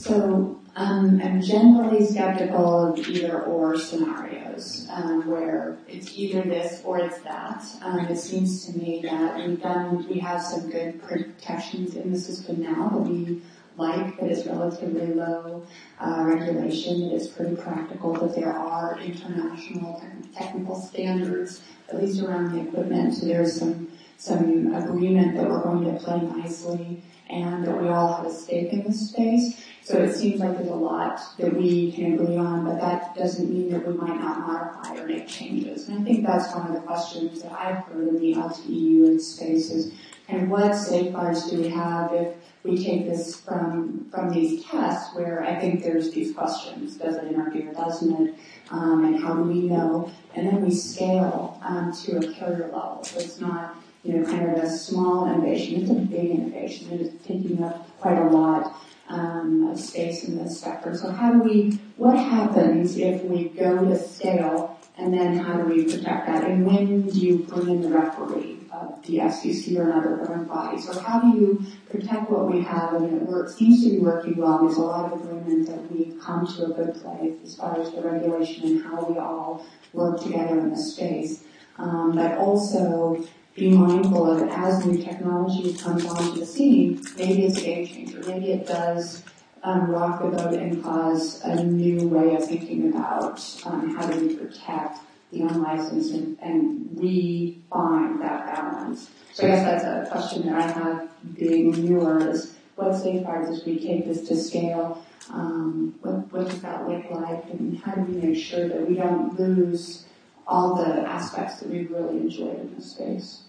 So um, I'm generally skeptical of either or scenarios um, where it's either this or it's that. Um, it seems to me that we've done, we have some good protections in the system now that we like, that it's relatively low uh, regulation, that it's pretty practical, that there are international technical standards, at least around the equipment. So there's some some agreement that we're going to play nicely and that we all have a stake in this space. So it seems like there's a lot that we can agree on, but that doesn't mean that we might not modify or make changes. And I think that's one of the questions that I've heard in the LTEU space is, and what safeguards do we have if we take this from from these tests where I think there's these questions: Does it interfere? Doesn't it? Um, and how do we know? And then we scale um, to a carrier level. So it's not you know kind of a small innovation; it's a big innovation. It is taking up quite a lot um, of space in this spectrum. So how do we, what happens if we go to scale and then how do we protect that? And when do you bring in the referee of the FCC or another government body? So how do you protect what we have and it, works, seems to be working well. There's a lot of agreement that we've come to a good place as far as the regulation and how we all work together in this space. Um, but also be mindful of as new technology comes onto the scene, maybe it's a game changer. Maybe it does um, rock the boat and cause a new way of thinking about um, how do we protect the unlicensed and, and refine that balance. So I guess that's a question that I have being newer is what safeguards as we take this to scale? Um, what, what does that look like and how do we make sure that we don't lose all the aspects that we've really enjoyed in this space.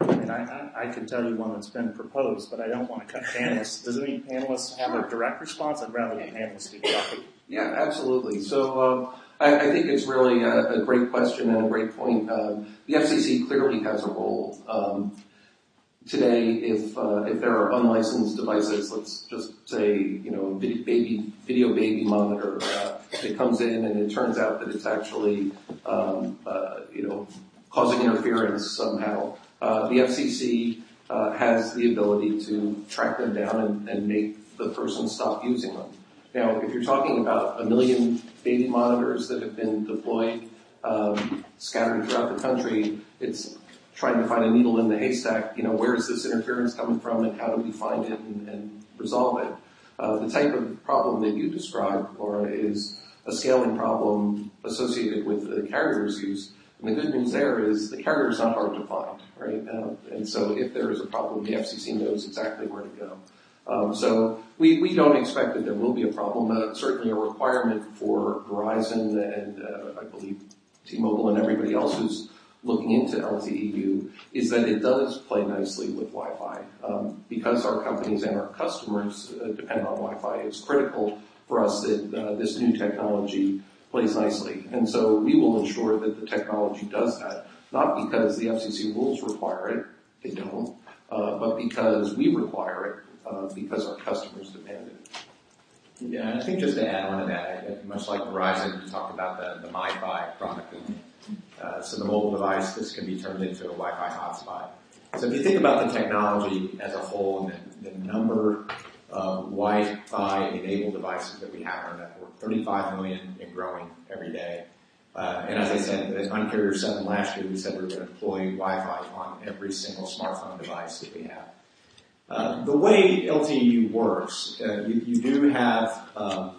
I mean, I, I, I can tell you one that's been proposed, but I don't want to cut panelists. Does any panelists have a direct response? I'd rather the panelists speak about Yeah, absolutely. So um, I, I, think it's really a, a, great question and a great point. Um, the FCC clearly has a role. Um, today, if uh, if there are unlicensed devices, let's just say you know video baby video baby monitor, uh, it comes in and it turns out that it's actually um, uh, you know causing interference somehow. Uh, the FCC uh, has the ability to track them down and, make the person stop using them. Now, if you're talking about a million baby monitors that have been deployed um, scattered throughout the country, it's trying to find a needle in the haystack, you know, where is this interference coming from and how do we find it and resolve it? Uh, the type of problem that you described, Larra, is a scaling problem associated with the carrier's use. And the good news there is the carrier is not hard to find, right? Uh, and so if there is a problem, the FCC knows exactly where to go. Um, so we, we don't expect that there will be a problem. Uh, certainly a requirement for Verizon and uh, I believe T-Mobile and everybody else who's looking into LTEU is that it does play nicely with Wi-Fi. Um, because our companies and our customers uh, depend on Wi-Fi, it's critical for us that uh, this new technology plays nicely. And so we will ensure that the technology does that, not because the FCC rules require it, they don't, uh, but because we require it, uh, because our customers demand it. Yeah, and I think just to add on to that, much like Verizon, talked about the, the MiFi product uh, so the mobile device, this can be turned into a Wi-Fi hotspot. So if you think about the technology as a whole and the, the number of Wi-Fi enabled devices that we have on our network, 35 million and growing every day. Uh, and as I said, on Un-carrier 7 last year, we said we were going to deploy Wi-Fi on every single smartphone device that we have. Uh, the way LTE works, uh, you, you, do have um,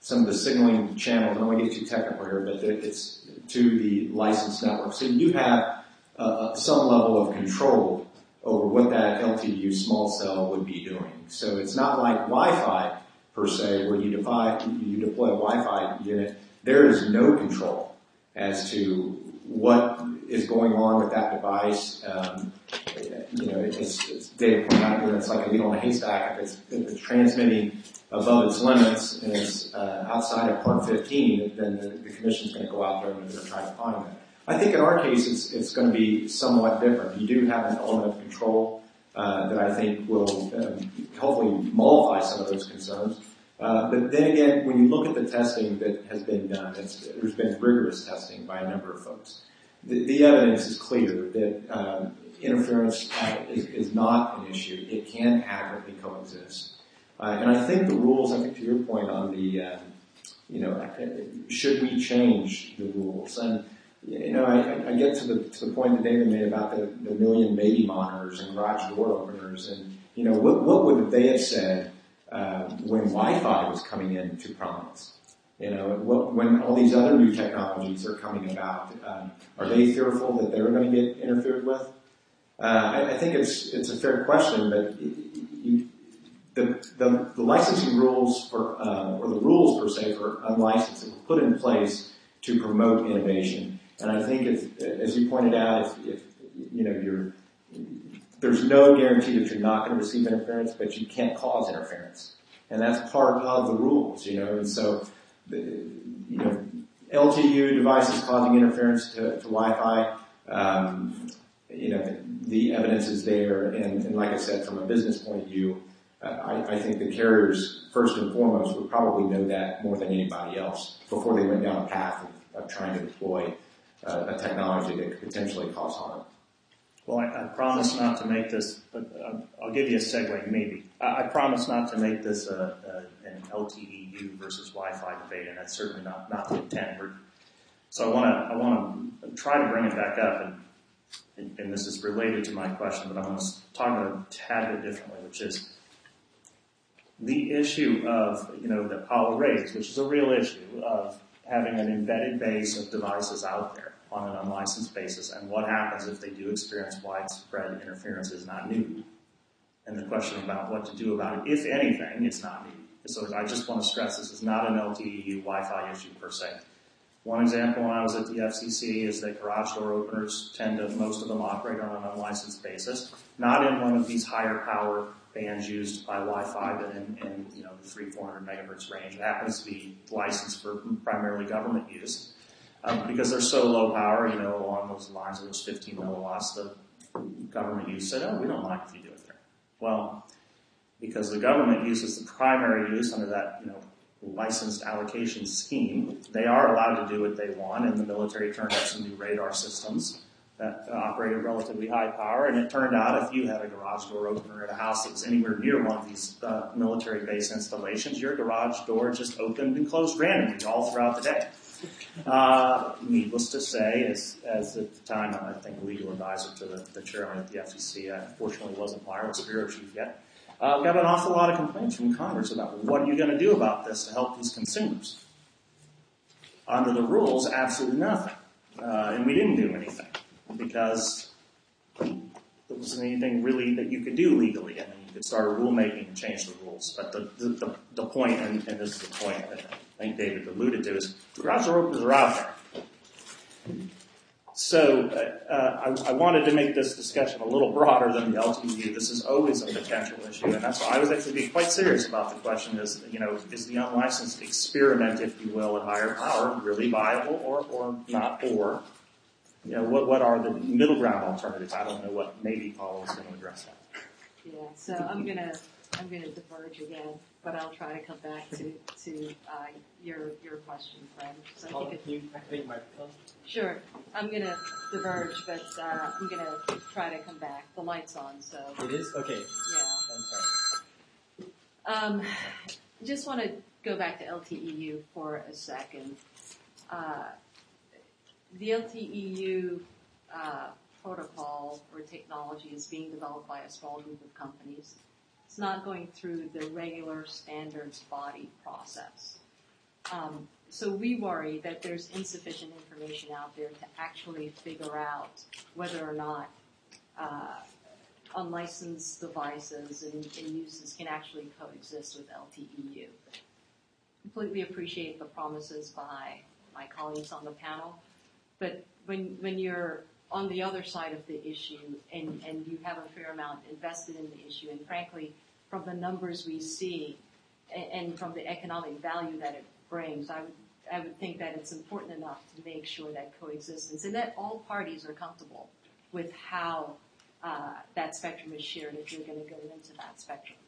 some of the signaling channels. I don't want to get too technical here, but it's to the licensed network. So you have uh, uh, some level of control over what that LTEU small cell would be doing. So it's not like Wi-Fi per se, where you, you deploy a Wi-Fi unit there is no control as to what is going on with that device. Um, you know, it's, it's David pointed out, that it's like a needle in a haystack. If it's, transmitting above its limits and it's uh, outside of Part 15, then the, the commission's going to go out there and they're trying to find that. I think in our case, it's, it's going to be somewhat different. You do have an element of control uh, that I think will um, hopefully mollify some of those concerns. Uh, but then again, when you look at the testing that has been done, there's been rigorous testing by a number of folks. The, evidence is clear that um, interference uh, is, not an issue. It can accurately coexist. Uh, and I think the rules, I think to your point on the, um, you know, should we change the rules? And you know, I, get to the point that David made about the, million baby monitors and garage door openers, and you know, what would they have said uh, when Wi-Fi was coming into prominence? You know, when all these other new technologies are coming about, um, are they fearful that they're going to get interfered with? Uh, I, I, think it's it's a fair question, but you, the, the, the licensing rules for uh, or the rules per se for unlicensed were put in place to promote innovation. And I think if, as you pointed out, if, if you know, you're, there's no guarantee that you're not going to receive interference, but you can't cause interference. And that's part of the rules, you know, and so, you know, LTEU devices causing interference to, to Wi-Fi, um, you know, the evidence is there, and, and, like I said, from a business point of view, uh, I, I, think the carriers, first and foremost, would probably know that more than anybody else before they went down a path of, of trying to deploy uh, a technology that could potentially cause harm. Well, I, I promise not to make this, but uh, I'll give you a segue, maybe. I, I promise not to make this a, a, an LTEU versus Wi-Fi debate, and that's certainly not, the intent. So I want to try to bring it back up, and, this is related to my question, but I want to talk about it a tad bit differently, which is the issue of you know that Paula raised, which is a real issue of having an embedded base of devices out there on an unlicensed basis, and what happens if they do experience widespread interference is not new. And the question about what to do about it, if anything, is not new. So I just want to stress this is not an LTE Wi-Fi issue per se. One example when I was at the FCC is that garage door openers tend to, most of them operate on an unlicensed basis, not in one of these higher power bands used by Wi-Fi, but in, in you know the three, four hundred megahertz range. It happens to be licensed for primarily government use. Um, because they're so low power, you know, along those lines of those 15 milliwatts, the government use said, oh, we don't mind if you do it there. Well, because the government uses the primary use under that, you know, licensed allocation scheme, they are allowed to do what they want, and the military turned up some new radar systems that operate at relatively high power. And it turned out if you had a garage door opener at a house that was anywhere near one of these uh, military base installations, your garage door just opened and closed randomly all throughout the day. Uh, needless to say, as, as at the time, I think legal advisor to the, the chairman at the FCC, I unfortunately wasn't wireless bureau chief yet, uh, got an awful lot of complaints from Congress about what are you going to do about this to help these consumers. Under the rules, absolutely nothing. Uh, and we didn't do anything because there wasn't anything really that you could do legally. I mean, you could start rulemaking and change the rules. But the, the, the, the point, and, and, this is the point that I think David alluded to, is garage door openers are out there. So uh, uh, I, wanted to make this discussion a little broader than the LTEU. This is always a potential issue, and that's why I was actually being quite serious about the question: is you know is the unlicensed experiment, if you will, at higher power really viable or not, or you know, what, are the middle ground alternatives? I don't know what maybe Paul is going to address that. Yeah, so I'm I'm gonna diverge again, but I'll try to come back to to uh, your your question, Fred. So you activate? Sure, I'm gonna diverge, but uh, I'm gonna try to come back. The light's on, so it is okay. Yeah, I'm sorry. Um, just want to go back to LTEU for a second. Uh, the LTEU uh, protocol or technology is being developed by a small group of companies. It's not going through the regular standards body process. Um, so we worry that there's insufficient information out there to actually figure out whether or not uh, unlicensed devices and, and, uses can actually coexist with LTEU. Completely appreciate the promises by my colleagues on the panel. But when when you're on the other side of the issue and, and you have a fair amount invested in the issue, and frankly, from the numbers we see and, from the economic value that it brings, I would I would think that it's important enough to make sure that coexistence and that all parties are comfortable with how uh, that spectrum is shared if you're going to go into that spectrum.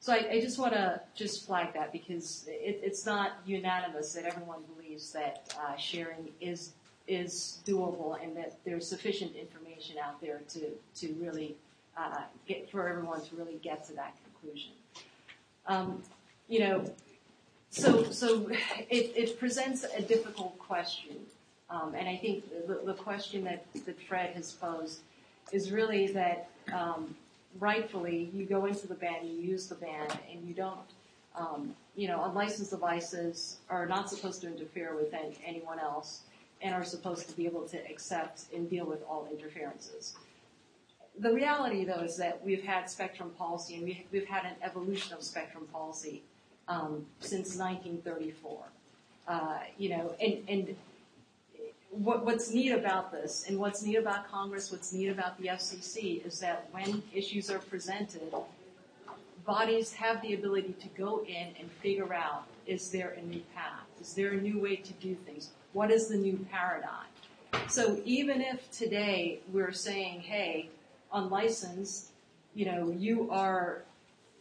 So I, I just want to just flag that because it, it's not unanimous that everyone believes that uh, sharing is is doable and that there's sufficient information out there to to really uh, get for everyone to really get to that conclusion. Um, you know, so so it, presents a difficult question, um, and I think the, question that Fred has posed is really that um, rightfully you go into the band, you use the band, and you don't. You know, unlicensed devices are not supposed to interfere with any, anyone else and are supposed to be able to accept and deal with all interferences. The reality, though, is that we've had spectrum policy and we, we've had an evolution of spectrum policy um, since 1934. Uh, you know, and, and what, what's neat about this and what's neat about Congress, what's neat about the FCC is that when issues are presented, bodies have the ability to go in and figure out is there a new path? Is there a new way to do things? What is the new paradigm? So even if today we're saying, hey, unlicensed, you know, you are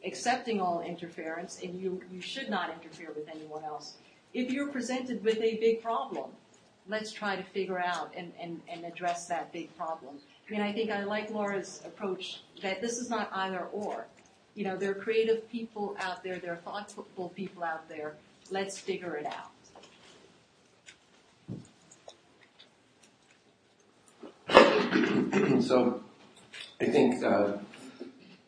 accepting all interference and you, should not interfere with anyone else. If you're presented with a big problem, let's try to figure out and address that big problem. I mean, I think I like Larra's approach that this is not either or. You know, there are creative people out there, there are thoughtful people out there. Let's figure it out. so I think uh,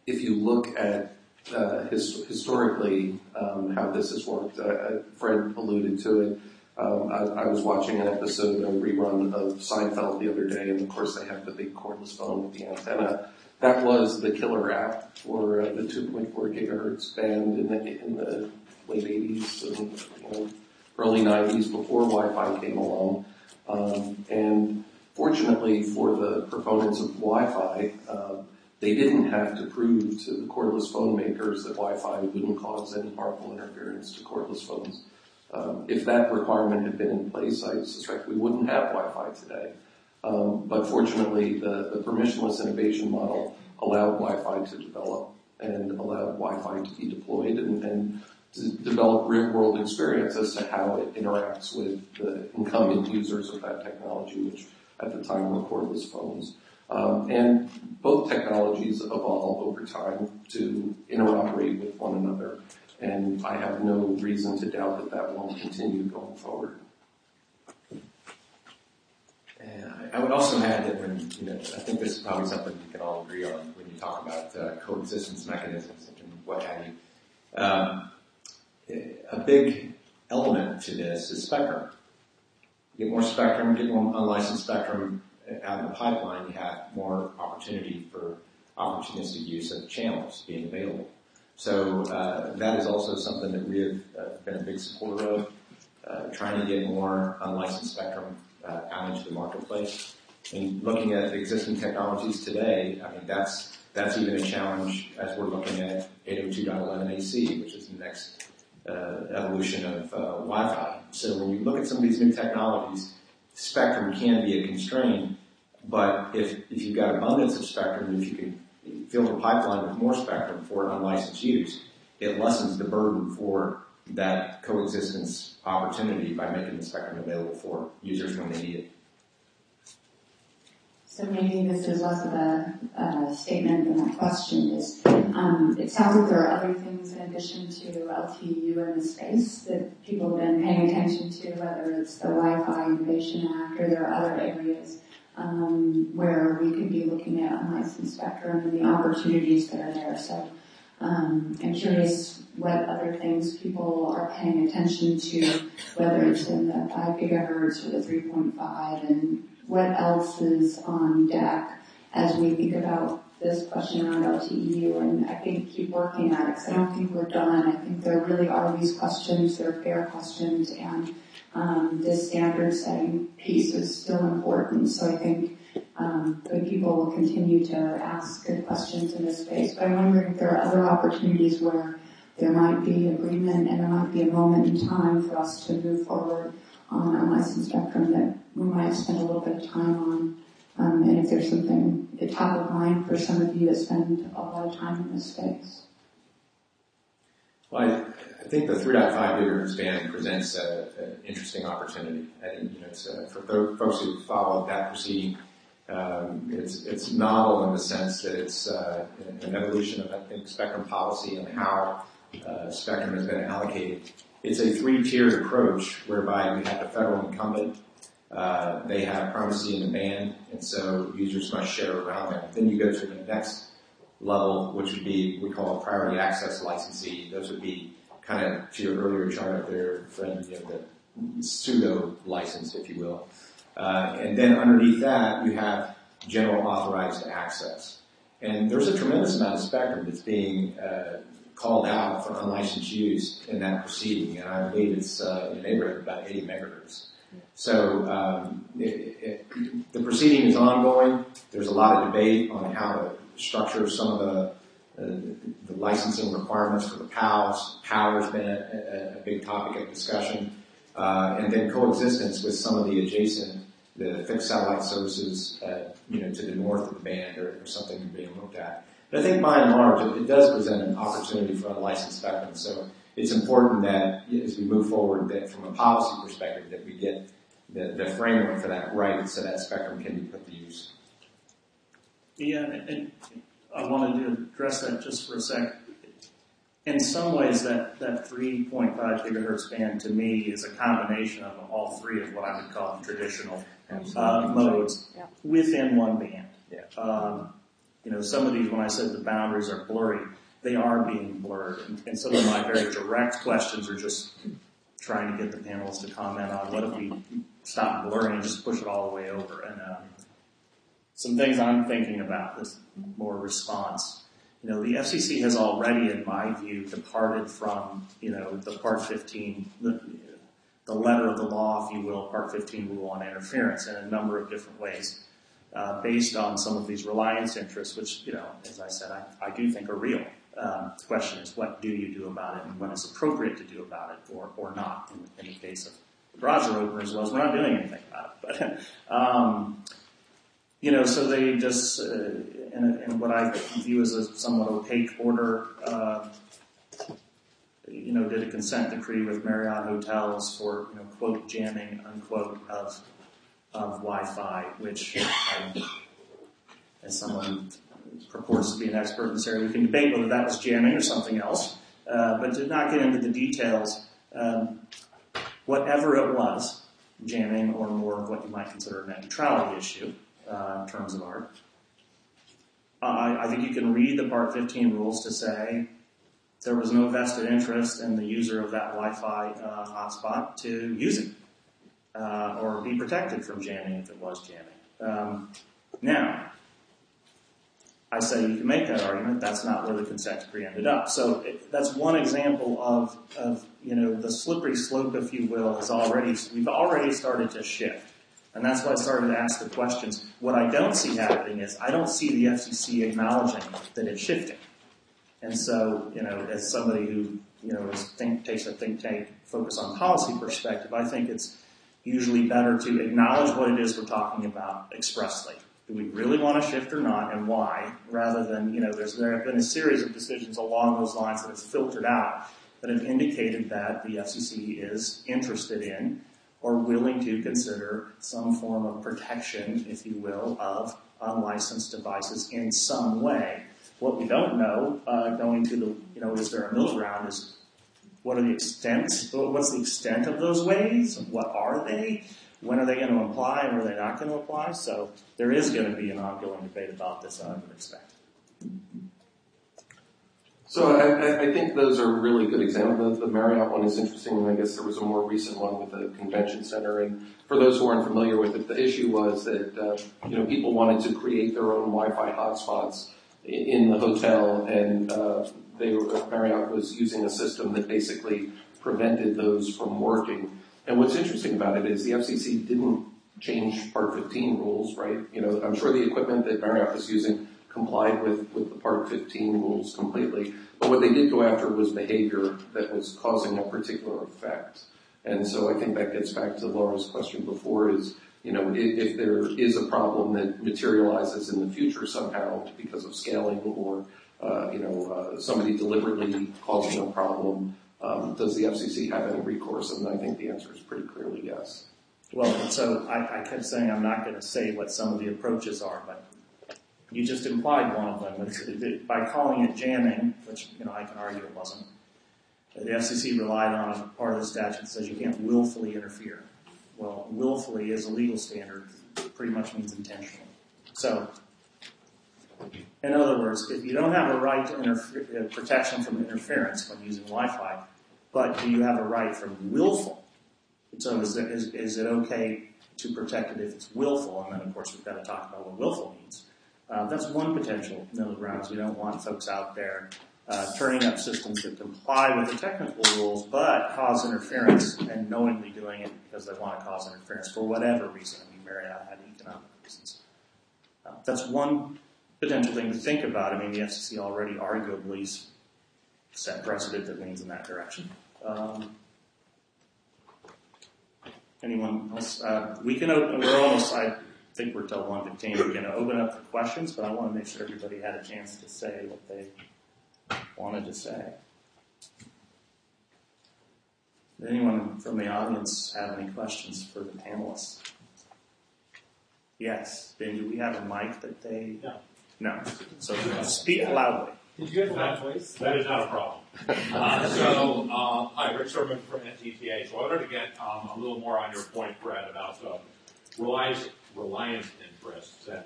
if you look at uh, his, historically um, how this has worked, uh, Fred alluded to it. Um, I, was watching an episode, a rerun of Seinfeld the other day, and of course they have the big cordless phone with the antenna. That was the killer app for the 2.4 gigahertz band in the, in the late 80s and you know, early 90s before Wi-Fi came along. Um, and Fortunately for the proponents of Wi-Fi, uh, they didn't have to prove to the cordless phone makers that Wi-Fi wouldn't cause any harmful interference to cordless phones. Um, if that requirement had been in place, I suspect we wouldn't have Wi-Fi today. Um, but fortunately, the, permissionless innovation model allowed Wi-Fi to develop and allowed Wi-Fi to be deployed and, and to develop real-world experience as to how it interacts with the incumbent users of that technology, which at the time were cordless phones. Um, and both technologies evolve over time to interoperate with one another. And I have no reason to doubt that that won't continue going forward. And I would also add that when, you know, I think this is probably something we can all agree on when you talk about uh, coexistence mechanisms and what have you. Um, a big element to this is spectrum get more spectrum, get more unlicensed spectrum out in the pipeline, you have more opportunity for opportunistic use of channels being available. So uh, that is also something that we have uh, been a big supporter of, uh, trying to get more unlicensed spectrum uh, out into the marketplace. And looking at existing technologies today, I mean that's that's even a challenge as we're looking at 802.11ac, which is the next uh, evolution of uh, Wi-Fi. So when you look at some of these new technologies, spectrum can be a constraint, but if, if you've got abundance of spectrum, if you can fill the pipeline with more spectrum for unlicensed use, it lessens the burden for that coexistence opportunity by making the spectrum available for users when they need it. So maybe this is less of a, statement than a question. Is it sounds like there are other things in addition to LTEU in the space that people have been paying attention to, whether it's the Wi-Fi Innovation Act or there are other areas um, where we could be looking at unlicensed spectrum and the opportunities that are there. So um, I'm curious what other things people are paying attention to, whether it's in the 5 gigahertz or the 3.5 and what else is on deck as we think about this question around LTEU and I think keep working at it because I don't think we're done. I think there really are these questions, they're fair questions and um, this standard setting piece is still important. So I think um, good people will continue to ask good questions in this space. But I'm wondering if there are other opportunities where there might be agreement and there might be a moment in time for us to move forward on unlicensed spectrum that we might spend a little bit of time on. Um, and if there's something at the top of mind for some of you that spend a lot of time in this space. Well, I, I think the 3.5 gigahertz band presents an interesting opportunity. I think, you know, it's, uh, for th- folks who followed that proceeding, um, it's, it's novel in the sense that it's uh, an evolution of, I think, spectrum policy and how uh, spectrum has been allocated. It's a three-tiered approach whereby we have the federal incumbent, uh, they have primacy in the band, and so users must share around that. Then you go to the next level, which would be we call a priority access licensee. Those would be kind of to your earlier chart up there, Fred, you know, the pseudo license, if you will. Uh, and then underneath that, you have general authorized access. And there's a tremendous amount of spectrum that's being uh, called out for unlicensed use in that proceeding, and I believe it's uh, in the neighborhood of about 80 megahertz. So um, it, it, the proceeding is ongoing. There's a lot of debate on how to structure some of the, uh, the licensing requirements for the PALs. Power has been a, a, a big topic of discussion, uh, and then coexistence with some of the adjacent the fixed satellite services, uh, you know, to the north of the band or, or something being looked at. But I think by and large, it, it does present an opportunity for unlicensed spectrum. So it's important that as we move forward, that from a policy perspective, that we get the, the framework for that right so that spectrum can be put to use. Yeah, and I wanted to address that just for a sec. In some ways, that, that 3.5 gigahertz band to me is a combination of all three of what I would call traditional uh, modes Yeah. within one band. Yeah. Um, you know, some of these, when I said the boundaries are blurry, they are being blurred. And, some of my very direct questions are just trying to get the panelists to comment on what if we stop blurring and just push it all the way over. And um, some things I'm thinking about this more response. You know, the FCC has already, in my view, departed from, you know, the Part 15, the, the letter of the law, if you will, Part 15 rule on interference in a number of different ways, uh, based on some of these reliance interests, which, you know, as I said, I, I do think are real. Um, the question is, what do you do about it and what is appropriate to do about it or, or not in, in the case of the browser openers was we're not doing anything about it. But, um, you know, so they just, uh, in, in what I view as a somewhat opaque order, uh, you know, did a consent decree with Marriott hotels for, you know, quote, jamming, unquote, of, of Wi-Fi, which, um, as someone purports to be an expert in this area, we can debate whether that was jamming or something else, uh, but did not get into the details. Um, whatever it was, jamming or more of what you might consider a net neutrality issue uh, in terms of art. I think you can read the Part 15 rules to say there was no vested interest in the user of that Wi-Fi uh, hotspot to use it or be protected from jamming if it was jamming. Um, now, I say you can make that argument. That's not where the consent decree ended up. So that's one example of, you know the slippery slope, if you will, is already we've already started to shift, and that's why I started to ask the questions. What I don't see happening is I don't see the FCC acknowledging that it's shifting, and so you know as somebody who you know takes a think tank focus on policy perspective, I think it's usually better to acknowledge what it is we're talking about expressly do we really want to shift or not, and why? Rather than, you know, there have been a series of decisions along those lines that have filtered out that have indicated that the FCC is interested in or willing to consider some form of protection, if you will, of unlicensed devices in some way. What we don't know, uh, going to the, you know, is there a middle ground is what are the extents, what's the extent of those ways? What are they? When are they going to apply and are they not going to apply? So there is going to be an ongoing debate about this, I would expect. So I, I think those are really good examples. The, the Marriott one is interesting, and I guess there was a more recent one with the convention center. And for those who aren't familiar with it, the issue was that uh, you know people wanted to create their own Wi-Fi hotspots in the hotel, and uh, they Marriott was using a system that basically prevented those from working. And what's interesting about it is the FCC didn't change Part 15 rules, right? You know, I'm sure the equipment that Marriott was using complied with, with the Part 15 rules completely. But what they did go after was behavior that was causing a particular effect. And so I think that gets back to Larra's question before is, you know, if, if there is a problem that materializes in the future somehow because of scaling or, uh, you know, uh, somebody deliberately causing a problem, Um, does the FCC have any recourse? And I think the answer is pretty clearly yes. Well, so I, kept saying I'm not going to say what some of the approaches are, but you just implied one of them. By calling it jamming, which I can argue it wasn't, the FCC relied on a part of the statute that says you can't willfully interfere. Well, willfully is a legal standard, pretty much means intentional. So, in other words, if you don't have a right to uh, protection from interference when using Wi-Fi, but do you have a right from willful? So is it, okay to protect it if it's willful? And then of course we've got to talk about what willful means. Uh, that's one potential middle ground. We don't want folks out there uh, turning up systems that comply with the technical rules but cause interference and knowingly doing it because they want to cause interference for whatever reason. I mean, Marriott had economic reasons. That's one potential thing to think about. I mean, the FCC already arguably set precedent that leans in that direction. Um, anyone else? Uh, we can open. We're almost. I think we're till one fifteen. We're going to open up for questions, but I want to make sure everybody had a chance to say what they wanted to say. Anyone from the audience have any questions for the panelists? Yes. Ben, do we have a mic that they? No. No. So speak loudly. Did you have that voice? That is not a problem. Uh, so, uh, hi, Rick Sermon from NCTA. So I wanted to get um, a little more on your point, Brad, about uh, reliance, reliance interests. And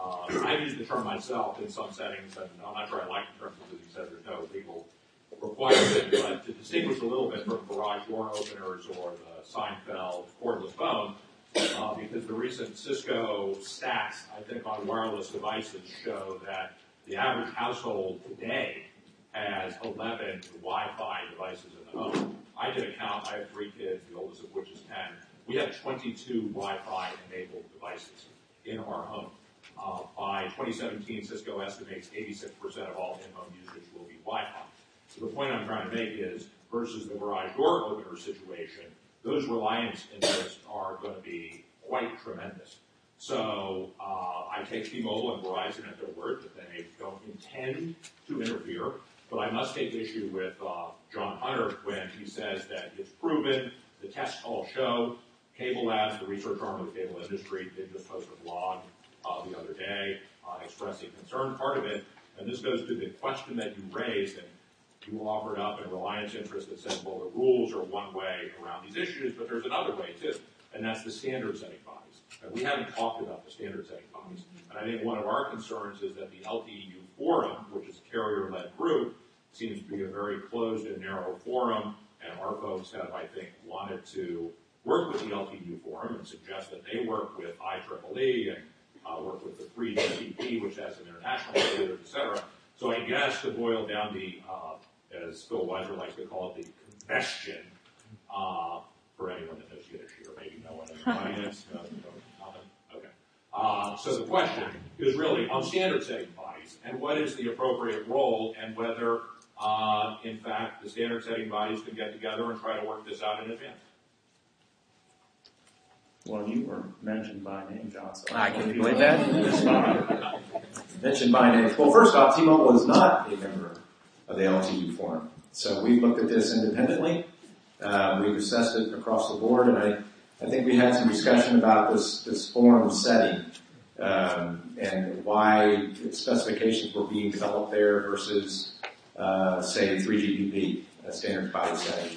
uh, I've used the term myself in some settings, and I'm not sure I like the term because you said there's no legal requirement, but to distinguish a little bit from garage door openers or the Seinfeld cordless phone, uh, because the recent Cisco stats, I think, on wireless devices show that the average household today has 11 Wi-Fi devices in the home. I did a count. I have three kids, the oldest of which is 10. We have 22 Wi-Fi enabled devices in our home. Uh, by 2017, Cisco estimates 86% of all in-home usage will be Wi-Fi. So the point I'm trying to make is, versus the garage door opener situation, those reliance interests are going to be quite tremendous. So uh, I take T-Mobile and Verizon at their word that they don't intend to interfere, but I must take issue with uh, John Hunter when he says that it's proven, the tests all show, Cable Labs, the research arm of the cable industry, did just post a blog uh, the other day expressing concern. Part of it, and this goes to the question that you raised, and you offered up a reliance interest that said, well, the rules are one way around these issues, but there's another way too, and that's the standard setting bodies. And we haven't talked about the standard setting bodies. And I think one of our concerns is that the LTEU forum, which is a carrier-led group, seems to be a very closed and narrow forum, and our folks have, I think, wanted to work with the LTEU forum and suggest that they work with IEEE and uh, work with the 3GPP, which has an international standard, et cetera. So I guess to boil down the, uh, as Phil Weiser likes to call it, the congestion, uh, for anyone that knows Yiddish here, maybe no one in the audience, no, no, okay. Uh, so the question is really on standard setting bodies and what is the appropriate role and whether, uh, in fact, the standard setting bodies can get together and try to work this out in advance. Well, you were mentioned by name, John. So I can believe that. Mentioned by name. Well, first off, T-Mobile is not a member of the LTEU forum. So we looked at this independently. Uh, we've assessed it across the board, and I, I think we had some discussion about this, this forum setting um, and why specifications were being developed there versus, uh, say, 3GPP, a standard body setting.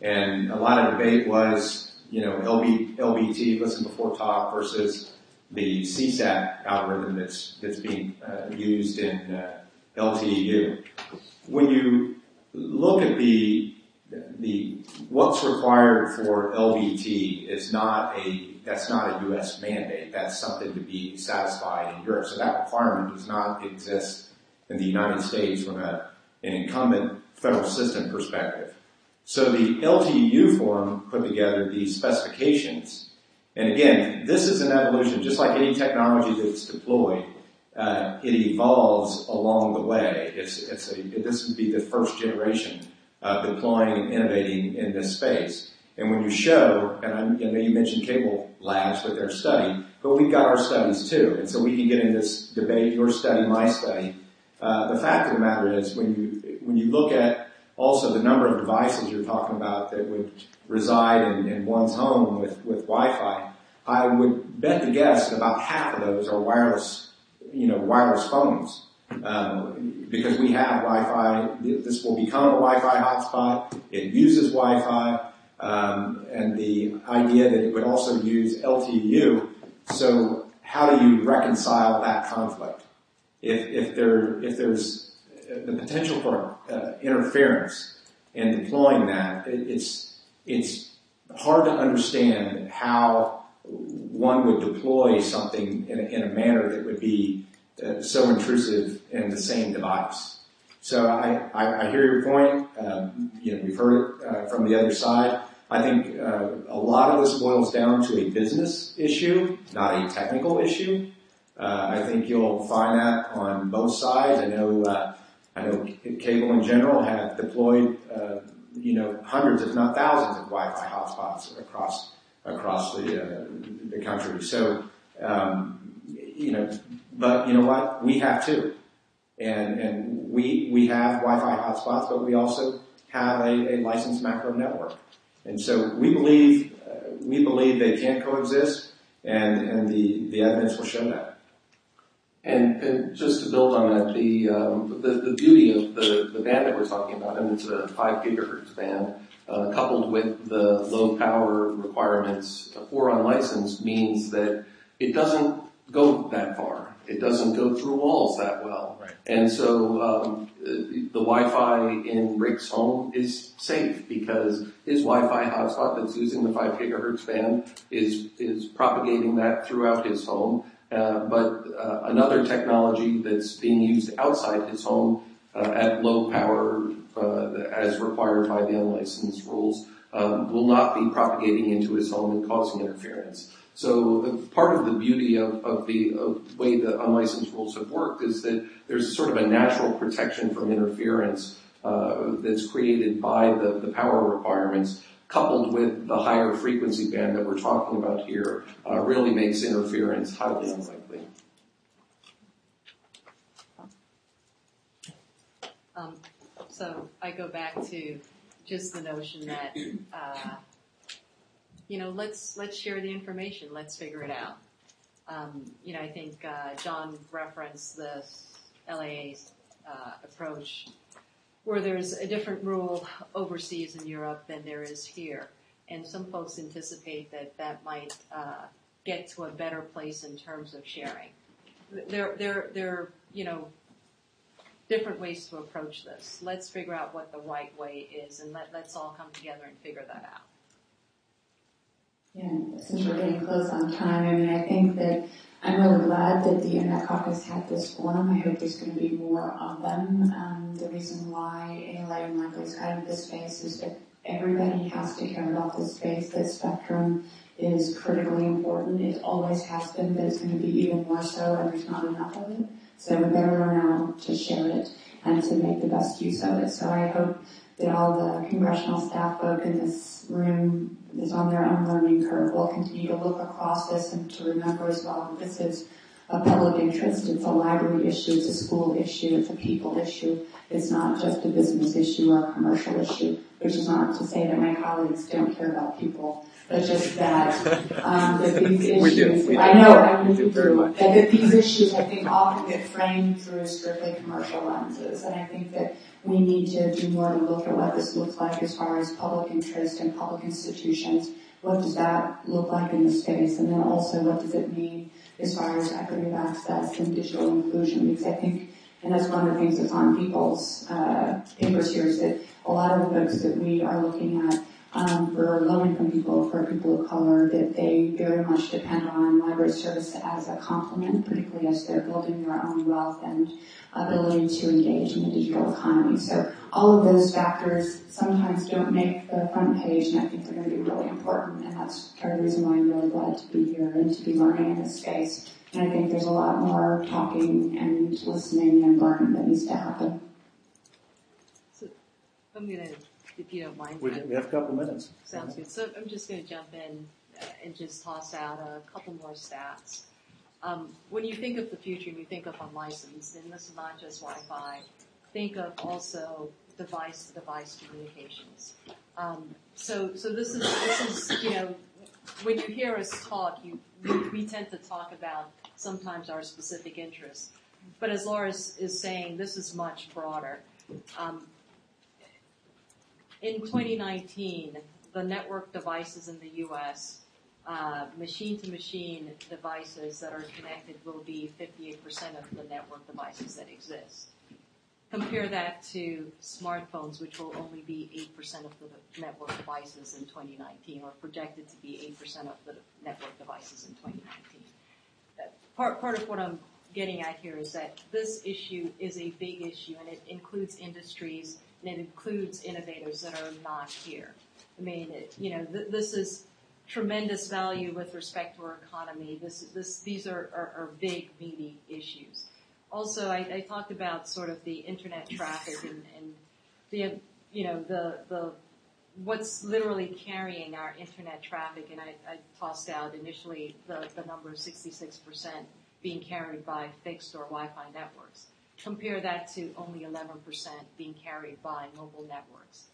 And a lot of debate was you know, LB, LBT, listen before talk versus the CSAT algorithm that's, that's being uh, used in uh, LTEU. When you look at the, the, what's required for LBT is not a, that's not a U.S. mandate. That's something to be satisfied in Europe. So that requirement does not exist in the United States from a, an incumbent federal system perspective. So the LTEU forum put together these specifications. And again, this is an evolution, just like any technology that's deployed. Uh, it evolves along the way. It's, it's a, this would be the first generation of deploying and innovating in this space. And when you show, and I, know you mentioned Cable Labs with their study, but we've got our studies too. And so we can get in this debate, your study, my study. Uh, the fact of the matter is when you, when you look at also the number of devices you're talking about that would reside in, in one's home with, with Wi-Fi, I would bet the guess that about half of those are wireless, you know, wireless phones. Um, because we have Wi-Fi, this will become a Wi-Fi hotspot. It uses Wi-Fi. Um, and the idea that it would also use LTEU. So how do you reconcile that conflict? If, if there, if there's the potential for uh, interference in deploying that, it, it's, it's hard to understand how one would deploy something in a, manner that would be uh, so intrusive in the same device. So I, hear your point. Um, you know, we've heard it uh, from the other side. I think uh, a lot of this boils down to a business issue, not a technical issue. I think you'll find that on both sides. I know, cable in general have deployed, you know, hundreds, if not thousands, of Wi-Fi hotspots across across the uh, the country. So, um, you know, but you know what? We have too, and we we have Wi-Fi hotspots, but we also have a, licensed macro network. And so we believe, uh, they can coexist and, the, evidence will show that. And, just to build on that, the, um, beauty of the, band that we're talking about, and it's a five gigahertz band, coupled with the low power requirements for unlicensed means that it doesn't go that far. It doesn't go through walls that well. And so um, the Wi-Fi in Rick's home is safe because his Wi-Fi hotspot that's using the 5 gigahertz band is, is propagating that throughout his home. Uh, but uh, another technology that's being used outside his home uh, at low power uh, as required by the unlicensed rules um, will not be propagating into his home and causing interference. So uh, part of the beauty of, the way the unlicensed rules have worked is that there's sort of a natural protection from interference uh, that's created by the, power requirements coupled with the higher frequency band that we're talking about here uh, really makes interference highly unlikely. So I go back to just the notion that uh, you know, let's let's share the information. Let's figure it out. Um, you know, I think uh, John referenced the LAA's uh, approach, where there's a different rule overseas in Europe than there is here, and some folks anticipate that that might uh, get to a better place in terms of sharing. There, there, there, you know, different ways to approach this. Let's figure out what the right way is, and let, let's all come together and figure that out. Yeah, since we're getting close on time, I mean, I think that I'm really glad that the Internet Caucus had this forum. I hope there's going to be more of them. Um, the reason why ALA and Likely's kind of this space is that everybody has to care about this space. This spectrum is critically important. It always has been, but it's going to be even more so, and there's not enough of it. So we better learn how to share it and to make the best use of it. So I hope that all the congressional staff folk in this room is on their own learning curve We'll continue to look across this and to remember as well that this is a public interest. It's a library issue. It's a school issue. It's a people issue. It's not just a business issue or a commercial issue, which is not to say that my colleagues don't care about people, but just that, um, that these issues, We do, we do. I know, I mean, do do, that, that these issues I think often get framed through strictly commercial lenses, and I think that we need to do more to look at what this looks like as far as public interest and public institutions. What does that look like in the space? And then also what does it mean as far as equity of access and digital inclusion? Because I think, and that's one of the things that's on people's uh, papers here is that a lot of the books that we are looking at um, for low-income people, for people of color, that they very much depend on library service as a complement, particularly as they're building their own wealth and ability to engage in the digital economy. So all of those factors sometimes don't make the front page, and I think they're going to be really important, and that's part of the reason why I'm really glad to be here and to be learning in this space. And I think there's a lot more talking and listening and learning that needs to happen. So I'm gonna, if you don't mind. We, we have a couple minutes. Sounds good. So I'm just going to jump in uh, and just toss out a couple more stats. Um, when you think of the future and you think of unlicensed, and this is not just Wi-Fi, think of also device-to-device communications. Um, so, so this is this is you know when you hear us talk, you we, we tend to talk about sometimes our specific interests, but as Larra is, is saying, this is much broader. Um, in 2019, the network devices in the U.S., uh, machine-to-machine devices that are connected will be 58% of the network devices that exist. Compare that to smartphones, which will only be 8% of the network devices in 2019, or projected to be 8% of the network devices in 2019. Part, part of what I'm getting at here is that this issue is a big issue, and it includes industries and it includes innovators that are not here. I mean, it, you know, th- this is tremendous value with respect to our economy. This, this, these are, are, are big, meaty issues. Also, I, I, talked about sort of the internet traffic and, and the, you know, the, the, what's literally carrying our internet traffic, and I, I tossed out initially the, the number of 66% being carried by fixed or Wi-Fi networks. Compare that to only 11% being carried by mobile networks.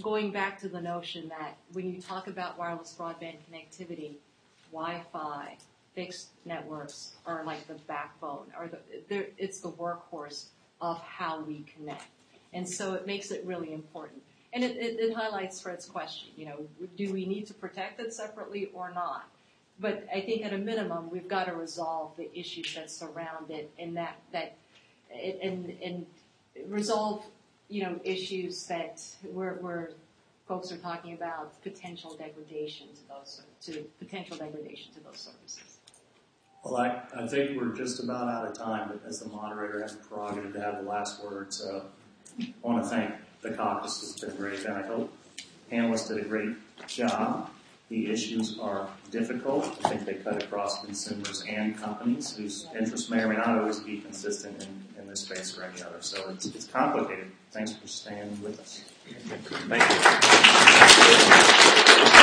Going back to the notion that when you talk about wireless broadband connectivity, Wi-Fi, fixed networks are like the backbone, or the, it's the workhorse of how we connect. And so it makes it really important. And it, it, it highlights Fred's question, you know, do we need to protect it separately or not? But I think at a minimum, we've got to resolve the issues that surround it and that, that, and, and resolve, you know, issues that where, folks are talking about potential degradation to those, to potential degradation to those services. Well, I, I think we're just about out of time, but as the moderator has the prerogative to have the last word, so I want to thank the caucus. It's been great, and I hope panelists did a great job. The issues are difficult. I think they cut across consumers and companies whose interests may or may not always be consistent in, in this space or any other. So it's, it's complicated. Thanks for staying with us. Thank you.